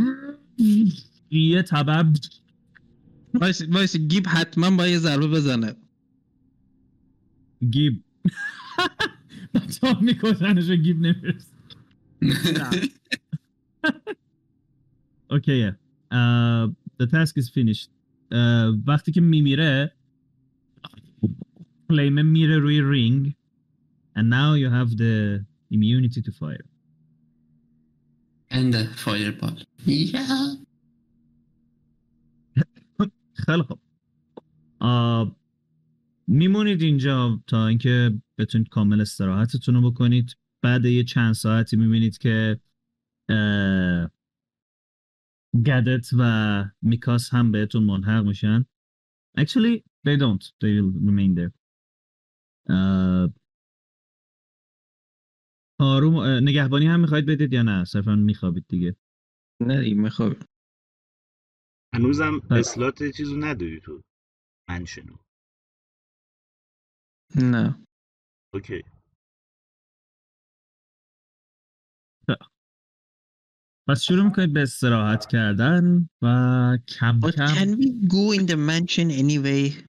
یه تبر وایس گیب حتما با یه ضربه بزنه. گیب. بچه ها میکشنش گیب نمی‌رسه. اوکی uh, the task is finished. Uh, وقتی که میمیره فلیم میره روی رینگ and now you have the immunity to fire. And the fireball. Yeah. *laughs* خیلی خوب. آه، میمونید اینجا تا اینکه بتونید کامل استراحتتون رو بکنید. بعد یه چند ساعتی می‌بینید که اه، گدت و میکاس هم بهتون ملحق میشن. Actually they don't. They will remain there. اه، آروم نگهبانی هم می‌خواید بدید یا نه؟ صرفا میخوابید دیگه. نه دیگه می‌خوام هنوزم. اسلات چیزو نداری تو منشنو. نه. اوکی. پس شروع می‌کنید به استراحت کردن و کم But کم can we go in the mansion anyway?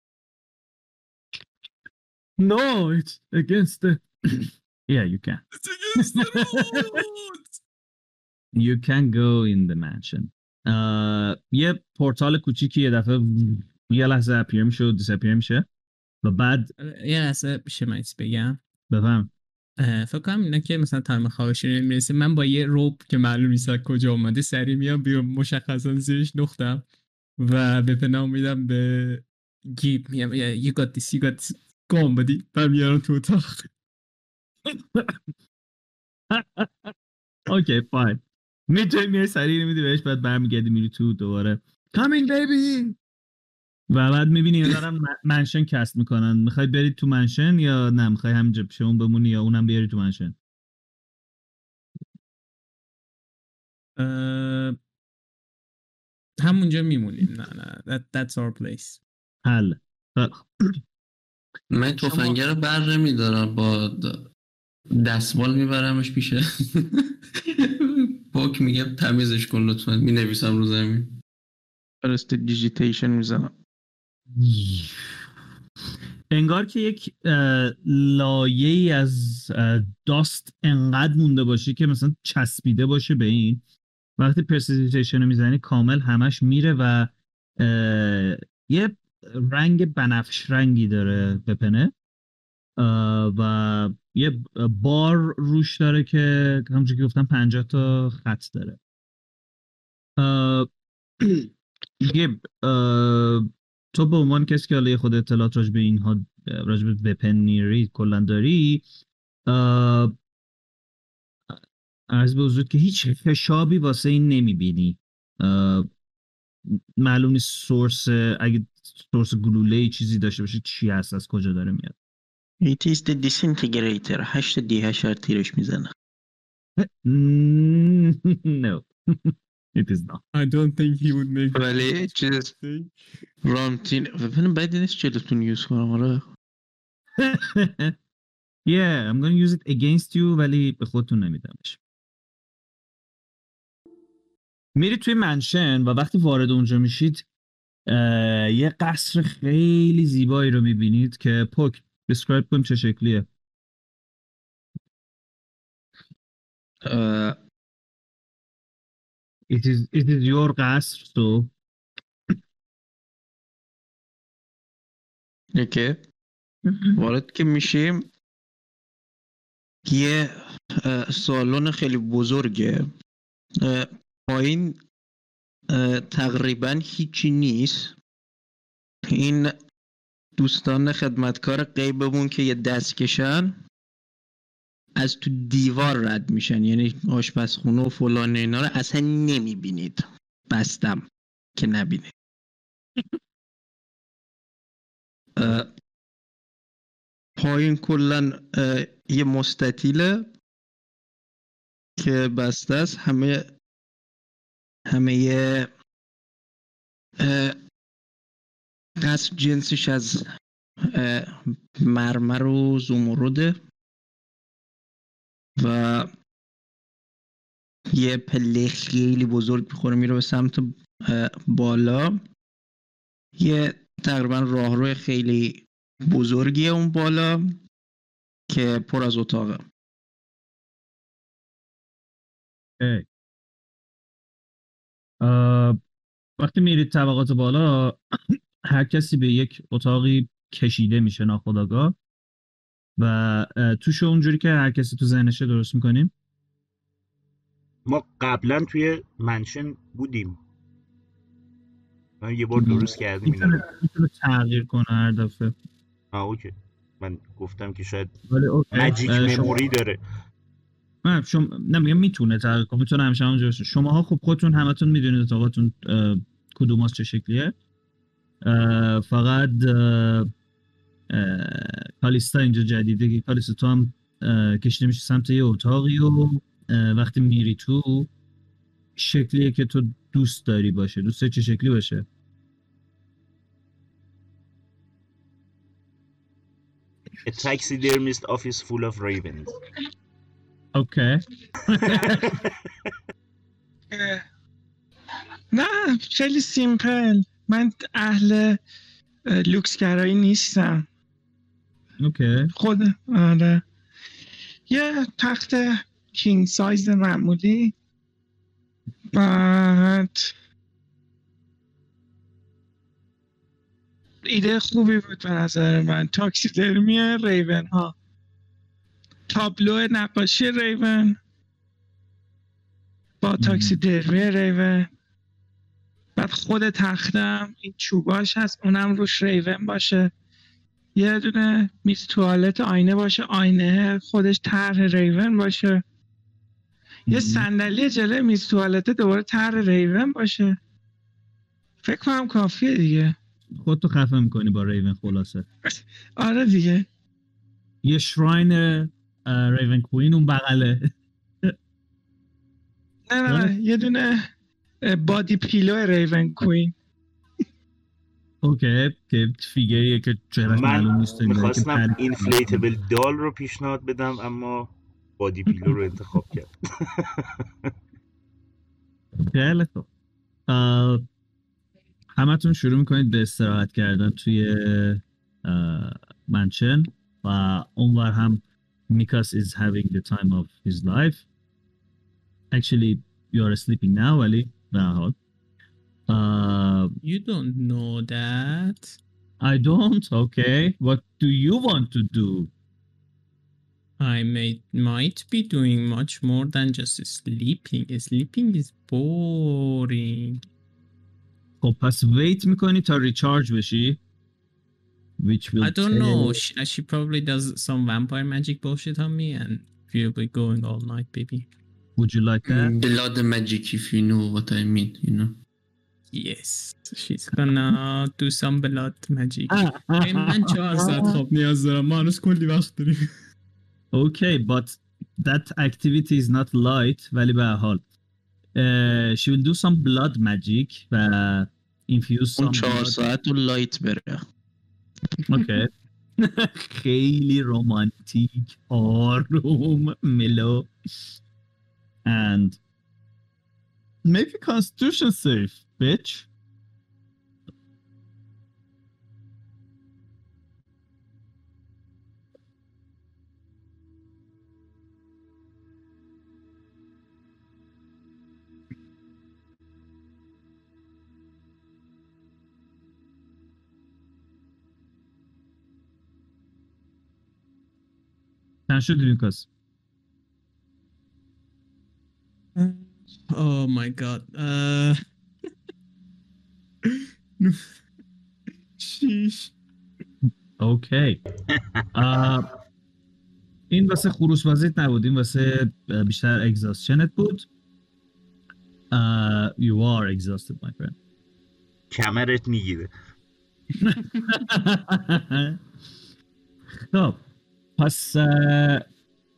No, it's against the. *coughs* yeah, you can. *laughs* You can go in the mansion. Uh, یه پورتال کوچیکی یه دفعه یه لحظه اپیر میشه و دیسپیر میشه و بعد یه لحظه میشه من بگم بفهم فکر کنم اینا که مثلا time خوابشون نمی‌رسه من با یه robe که معلوم نیست کجا اومده سری میام بیام مشخصا زیرش نختم و به پناه میدم به گیب. میام got this you got this. گام بدی و تو اتاق. okay fine می‌تونی میای سریع میدی بهش بعد برمیگردی میری تو دوباره. Coming baby! و بعد می‌بینی اینا دارن man- mansion cast می‌کنن. می‌خوای برید تو mansion یا نه؟ می‌خوای همینجا پیش اون بمونی یا اونم بیاری تو منشن؟ اه، همونجا میمونیم نه نه. That, that's our place. حل. من تفنگه رو بر نمیدارم. با د- دستمال میبرمش پیشه *laughs* پاک میگم تمیزش کن لطفا. می نویسم رو زمین. درست دیجیتیشن می‌زنم انگار که یک لایه ای از داست انقدر مونده باشه که مثلا چسبیده باشه به این. وقتی پرسیتیشن رو می‌زنی کامل همش میره و یه رنگ بنفش رنگی داره بپنه. و یه بار روش داره که همونجور که گفتم 50 تا خط داره. *clears throat* یه تو به عنوان کسی که حالا خود اطلاعات راجع به اینها راجع به وپنیری کلا داری عرض به حضور که هیچ خشابی واسه این نمی‌بینی. معلوم نیست سورس اگه سورس گلوله ای چیزی داشته باشه چی هست از کجا داره میاد. It is the disintegrator. هشت دی هشت تیرش می‌زنه. *laughs* No. *laughs* it is not. I don't think he would make ولی چیز رامتین وپن بدی نیست جلوتون یوز کنم آره yeah I'm gonna use it against you ولی به خودتون نمیدمش. میرید توی منشن و وقتی وارد اونجا میشید یه قصر خیلی زیبایی رو می‌بینید که پوک describe کن چه شکلیه. It is, it is your قصر so. اوکی وارد که میشیم یه سالن خیلی بزرگه. پایین تقریبا هیچی نیست. این دوستان خدمتکار غیبمون که یه دست کشن از تو دیوار رد میشن. یعنی آشپزخونه و فلان اینا رو اصلا نمی‌بینید. بستم که نبینید. *laughs* پایین کلا یه مستطیله که بسته است. همه همه قصر جنسش از مرمر و زمرده. و یه پله خیلی بزرگ می‌خوره میره به سمت اه، بالا. یه تقریبا راهرو خیلی بزرگیه اون بالا که پر از اتاقه. اوکی. آه، وقتی میرید طبقات بالا هر کسی به یک اتاقی کشیده میشه ناخداگاه و توش اونجوری که هر کسی تو ذهنشه درست می‌کنیم. ما قبلا توی منشن بودیم. من یه بار درست کردیم. می‌تونه تغییر کنه هر دفعه. آه اوکی. من گفتم که شاید. مجیک مموری داره. نه شما نمیگم می‌تونه تغییر کنه. می‌تونه همیشه همونجا باشه. شماها خب خودتون همتون می‌دونید اتاقاتون کدوماست چه شکلیه. فقط کالیستا اینجا جدیده که کالیستا تو هم کشیده میشه سمت یه اتاقی و وقتی میری تو شکلیه که تو دوست داری باشه. دوست داری چه شکلی باشه؟ A taxidermist office full of ravens. اوکی اه. *laughs* نه خیلی simple من اهل اه، لوکسگرایی نیستم. okay. خود آره. یه تخت king size معمولی. بعد ایده خوبی بود به نظر من. تاکسیدرمی raven ها تابلو نقاشی ریون. با تاکسی درمی ریون. بعد خود تختم این چوباش هست. اونم روش ریون باشه. یه دونه میز توالت آینه باشه آینه خودش طرح ریون باشه. یه صندلی جلوی میز توالت دوباره طرح ریون باشه. فکر کنم کافیه دیگه. خودتو خفه می‌کنی با ریون خلاصه. آره دیگه. یه shrine Raven Queen اون بغله. نه نه آره. نه یه دونه body pillow Raven Queen. okay که figure یه که چهرش معلوم نیست می‌خواستم inflatable doll رو پیشنهاد بدم اما body pillow رو انتخاب کرد. *laughs* خیلی خوب. همتون شروع می‌کنید به استراحت کردن توی منشن و اونور هم میکاس is having the time of his life. Actually you are sleeping now ولی به حال. اه، You don't know that. I don't okay what do you want to do I may might be doing much more than just sleeping. Sleeping is boring. خب پس ویت میکنی تا ریچارج بشی which will I don't know. take- She, she probably does some vampire magic bullshit on me, and we'll be going all night, baby. would you like that blood magic if you know what I mean you know Yes, she's gonna do some blood magic. ای من چهار ساعت خواب نیاز دارم ما هنوز کلی وقت داریم Okay, but that activity is not light ولی به هر حال uh, she will do some blood magic و infuse اون some چهار blood. ساعت و لایت بره Okay. خیلی رومانتیک آروم ملو and make a constitution save Bitch چند شد لوکاس Oh my god. Uh... شیش. okay. این واسه خروس بازیت نبود این واسه بیشتر اگزاستشنت بود. you are exhausted my friend. کمرت می‌گیره. *laughs* خب پس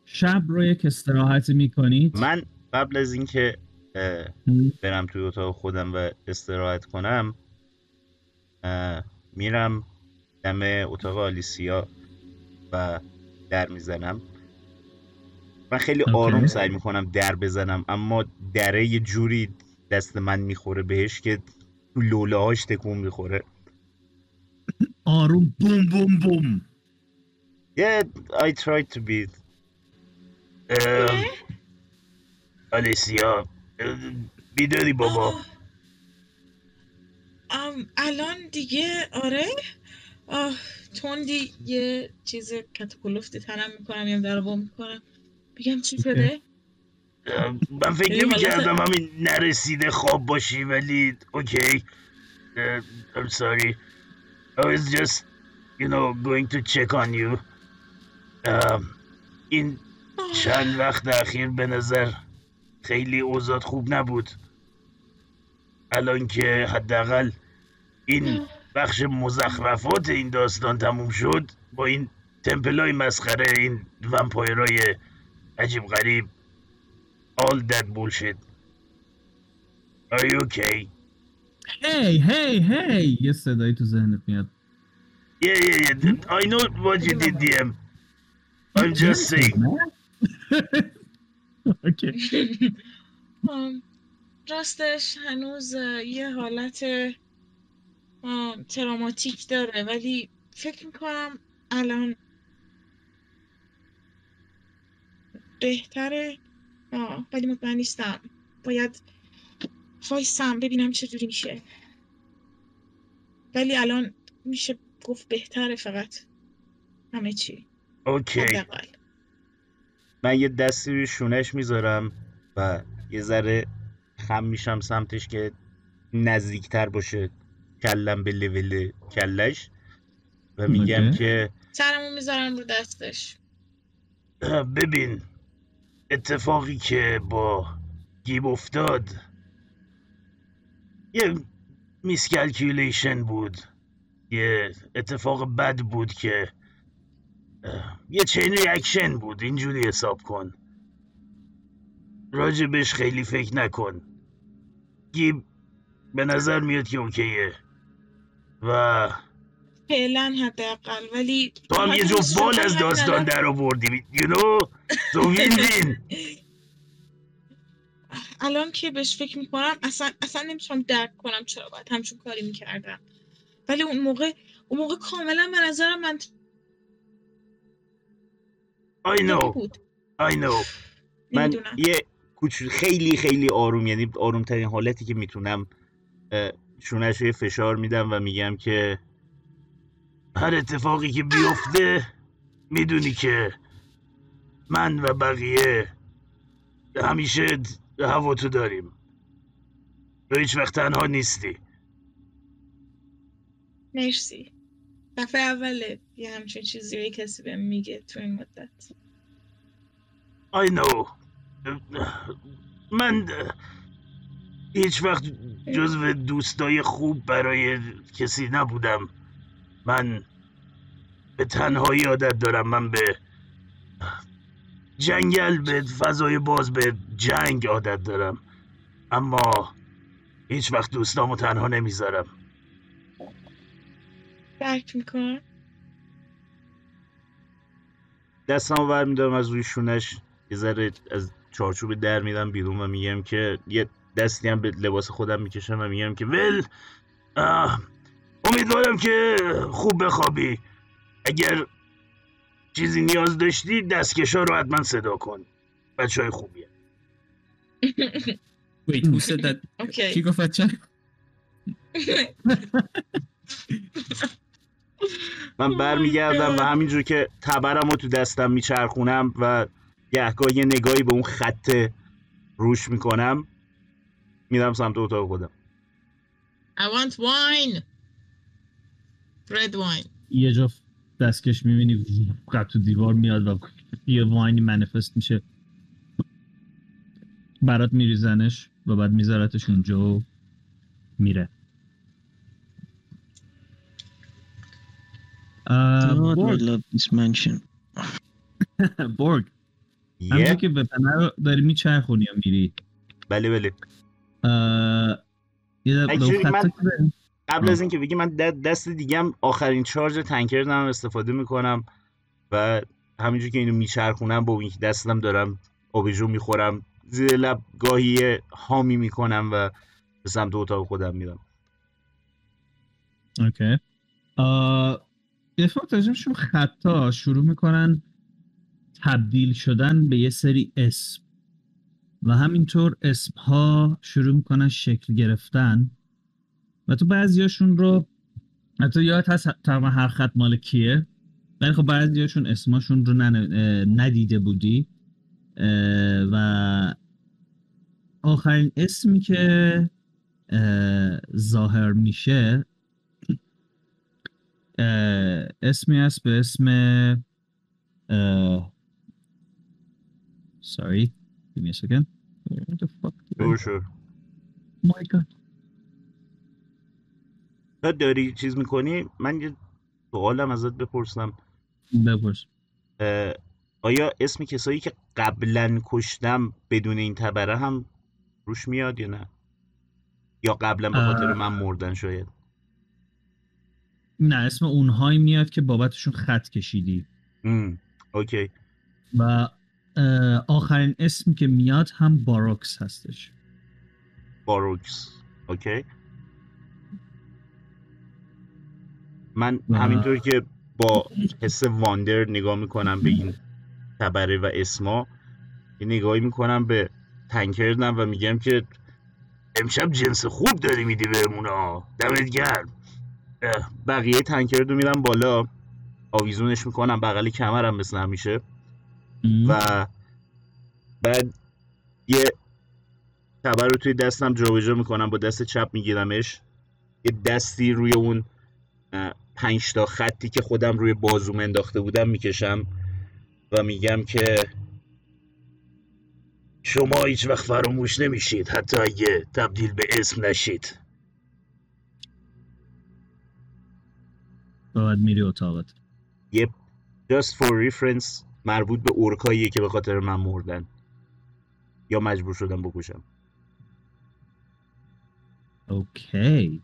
شب رو یک استراحت می‌کنید. من قبل از اینکه برم توی اتاق خودم و استراحت کنم میرم دم اتاق آلیسیا و در می‌زنم. من خیلی. آروم سعی می‌کنم در بزنم اما دره یه جوری دست من می‌خوره بهش که تو لوله هاش تکون می‌خوره. آروم. بوم بوم بوم. Yeah, I tried to be. ام، آلیسیا. بیداری بابا. ام، الان دیگه آره. آه تندی یه چیز کتکلفتی تنم می‌کنم یه در وا می‌کنم. بگم چی شده؟ من فکر نمی کردم همین نرسیده خواب باشی ولی اوکی. ام، I'm sorry. I was just you know going to check on you. ام، این. چند وقت اخیر به نظر خیلی اوضاع خوب نبود. الان که حداقل این بخش مزخرفات این داستان تموم شد با این تمپلای مسخره این ومپایرای عجیب غریب all that bullshit. Are you okay? هی هی هی یه صدایی تو ذهنت میاد. Yeah yeah yeah. I know what you did DM I'm just saying. *laughs* *laughs* *laughs* راستش هنوز یه حالت تراماتیک داره ولی فکر می‌کنم الان بهتره. آه، ولی مطمئن نیستم. باید وایسم ببینم چجوری میشه. ولی الان میشه گفت بهتره فقط همه چی. اوکی من یه دستی روی شونش می‌ذارم و یه ذره خم میشم سمتش که نزدیکتر باشه کلم به لول کلش و میگم. که سرمو می‌ذارم رو دستش *clears throat* ببین اتفاقی که با گیب افتاد یه miscalculation بود یه اتفاق بد بود که یه chain reaction بود اینجوری حساب کن. راجبش خیلی فکر نکن. گیب به نظر میاد که okay ه. و فعلا حداقل ولی تو هم یه جفت بال از داستان در آوردی you know so win win الان که بهش فکر می‌کنم اصلا اصلا نمی‌تونم درک کنم چرا باید همچون کاری می‌کردم. ولی اون موقع اون موقع کاملا به نظرم من I know. بود. I know. من یه خیلی خیلی آروم یعنی آروم ترین حالتی که می‌تونم شونش رو یه فشار میدم و میگم که هر اتفاقی که بیفته می‌دونی که من و بقیه همیشه هوا تو داریم. تو هیچ وقت تنها نیستی. مرسی. دفعه اوله یه همچین چیزی رو کسی بهم میگه تو این مدت. I know. من هیچ وقت جزو دوستای خوب برای کسی نبودم. من به تنهایی عادت دارم. من به جنگل به فضای باز به جنگ عادت دارم. اما هیچ وقت دوستامو تنها نمی‌ذارم. درک می‌کنم دستمو برمیدارم از روی شونش. یه ذره از چارچوب در میدم بیرون و میگم که یه دستی هم به لباس خودم می‌کشم و میگم که ول. امیدوارم که خوب بخوابی. اگر چیزی نیاز داشتی دستکشا رو حتما صدا کن. بچه های خوبیه. Wait, who said that? *laughs* کی اوکی گفت؟ *laughs* *laughs* من برمیگردم و همینجور که تبرم رو تو دستم میچرخونم و گهگاه یه نگاهی به اون خط روش می‌کنم میرم سمت اتاق خودم. I want wine. Red wine. یه جا دستکش می‌بینی قد تو دیوار میاد و یه واینی منفست میشه. برات میریزنش و بعد میذارتش اونجا و میره. اه، God, I love this mansion. بورگ یه همینجور که به رو داری میچرخونی یا میری بله بله یه من-. قبل. از اینکه بگی من دست دیگم آخرین چارج تنکر دارم استفاده می‌کنم و همینجور که اینو میچرخونم با این دستم دارم آبجو می‌خورم زیر لب گاهی حامی می‌کنم و به سمت اتاق خودم میرم اوکی آه، دفاع تاجمشون خطا. شروع می‌کنن تبدیل شدن به یه سری اسم. و همینطور اسم ها شروع می‌کنن شکل گرفتن. و تو بعضیاشون رو حتی یاد هست تقریبا هر خط مال کیه. ولی خب بعضیاشون اسماشون رو ندیده بودی. و آخرین اسمی که اه، ظاهر میشه اسمی هست به اسم sorry give me a second. Where the fuck شور my god. داری چیز می‌کنی؟ من یه سوالم ازت بپرسم. بپرس. آیا اسم کسایی که قبلا کشتم بدون این تبره هم روش میاد یا نه؟ یا قبلا به خاطر. من مردن شاید؟ نه اسم اونهایی میاد که بابتشون خط کشیدی. ام، اوکی. و آخرین اسمی که میاد هم باروکس هستش. باروکس اوکی. من و- همینطور که با حس واندر نگاه می‌کنم به این تبره و اسما یه نگاهی می‌کنم به تنکردم و میگم که امشب جنس خوب داری میدی بهمون ها دمت گرم. بقیه تنکرد رو میرم بالا. آویزونش می‌کنم بغل کمرم مثل همیشه. و بعد یه تبر رو توی دستم جابجا می‌کنم با دست چپ میگیرمش. یه دستی روی اون پنج تا خطی که خودم روی بازوم انداخته بودم می‌کشم و میگم که شما هیچ وقت فراموش نمیشید حتی اگه تبدیل به اسم نشید. بعد میری اتاقت. یه just for reference مربوط به اورکاییه که به خاطر من مردن. یا مجبور شدم بکشم. اوکی.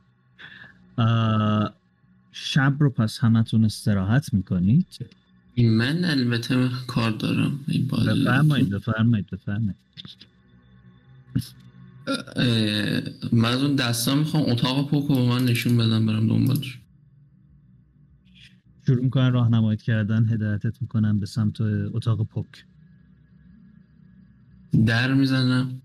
شب رو پس همتون استراحت می‌کنید؟ من البته کار دارم. این بفرمایید بفرمایید بفرمایید. من از اون دستا می‌خوام اتاق پوکو به من نشون بدم برم دنبالش. شروع می‌کنن راهنمایی کردن هدایتت می‌کنن به سمت اتاق پک. در می‌زنم.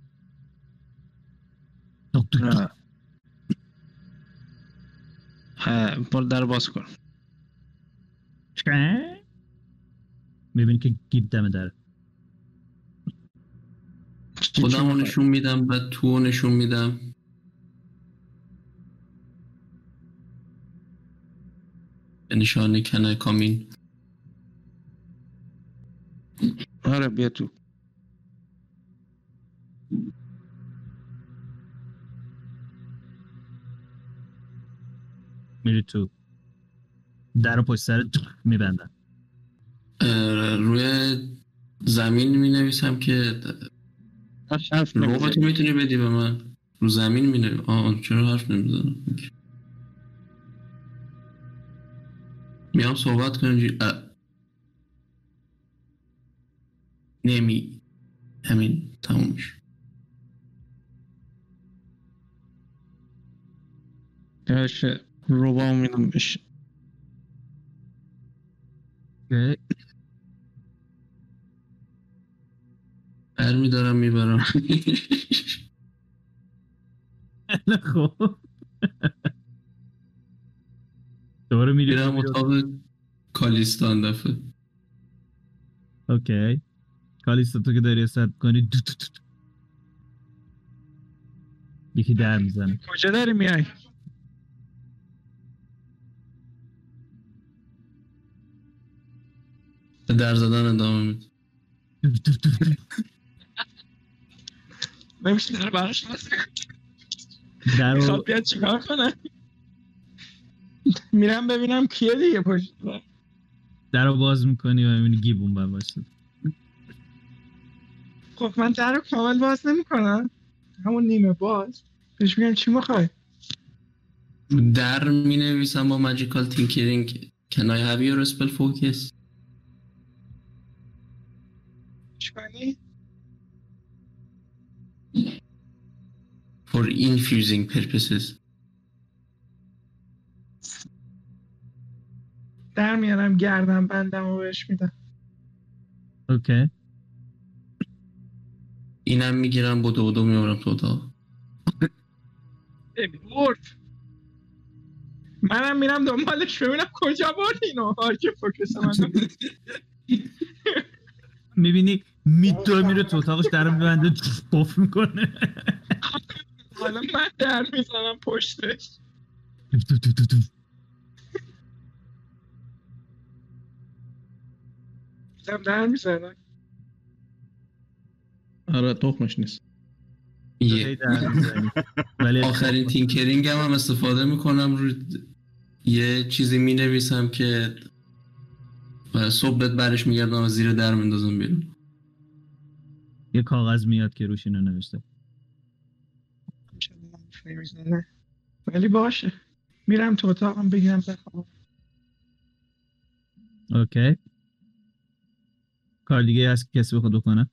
برو در باز کن. می‌بینی که گیب دم در. خودم؟ نشون میدم بعد تو نشون میدم. نشانه کنه کامین. آره بیا تو. میری تو. در رو پشت سر میبندن روی زمین می نویسم که حرف می‌تونی بدی به من؟ رو زمین می نویسم آه چرا حرف نمی‌زنم؟ میام صحبت کنم جی... اه. نمی همین تموم میشه باشه روبا میدم بشه. بر میدارم می‌برم خب دوباره میری میرم اتاق کالیستان دفعه اوکی کالیستا تو که داری استارت کنی دو دو دو دو. یکی در می‌زنه کجا داری میای در زدن ادامه میده. نمیشه در براش کنی؟ در بیاد چیکار کنه *laughs* میرم ببینم کیه دیگه پشت در. رو باز می‌کنی و می‌بینی گیب اون ور وایسه خب من در رو کامل باز نمی‌کنم. همون نیمه باز. بهش میگم چی می‌خوای؟ در می نویسم با magical tinkering Can I have your spell focus? چی کنی؟ For infusing purposes. میارم گردم بندم و بهش میدم. اوکی. اینم می‌گیرم با دو دو می‌برم تو ای برد. منم میرم دنبالش ببینم کجا برد اینو. هر که فوکس من می‌بینی میدوه میره تو اتاقش در میبنده قفل می‌کنه. حالا من در می‌زنم پشتش. می‌زنم در می‌زنم آره تخمش نیست. ولی آخرین تینکرینگ هم, هم استفاده می‌کنم رو یه چیزی می‌نویسم که صبح برش میگردم و زیر در میندازم بیرون یه کاغذ میاد که روش اینو نوشته ولی باشه میرم تو اتاقم بگیرم بخوام اوکی کار دیگه هست که کسی بخواد بکنه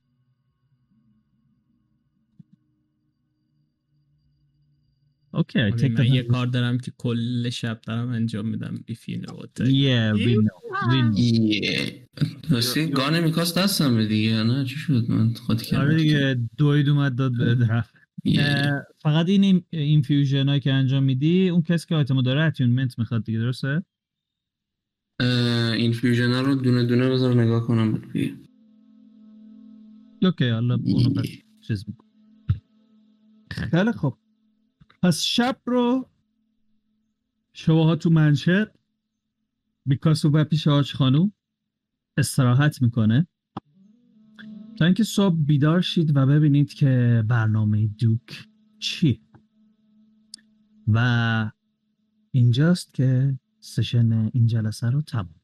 اوکی آره، take من یه کار دارم که کل شب دارم انجام میدم if you know what I mean. Yeah, we know. We know. یه راستی گانه میکاست دستم دیگه نه چی شد من آره کردم دیگه دوید اومد داد به فقط این اینفیوژن هایی که انجام میدی اون کسی که آیتمو داره اتیونمنت می‌خواد دیگه درسته؟ این فیوژن رو دونه دونه بذار نگاه کنم دیگه. اوکی حالا. چیز. خیلی خوب پس شب رو شماها تو منشر بیکاسو و پیش آج خانوم استراحت می‌کنه تا اینکه صبح بیدار شید و ببینید که برنامه دوک چیه و اینجاست که سشن این جلسه رو تموم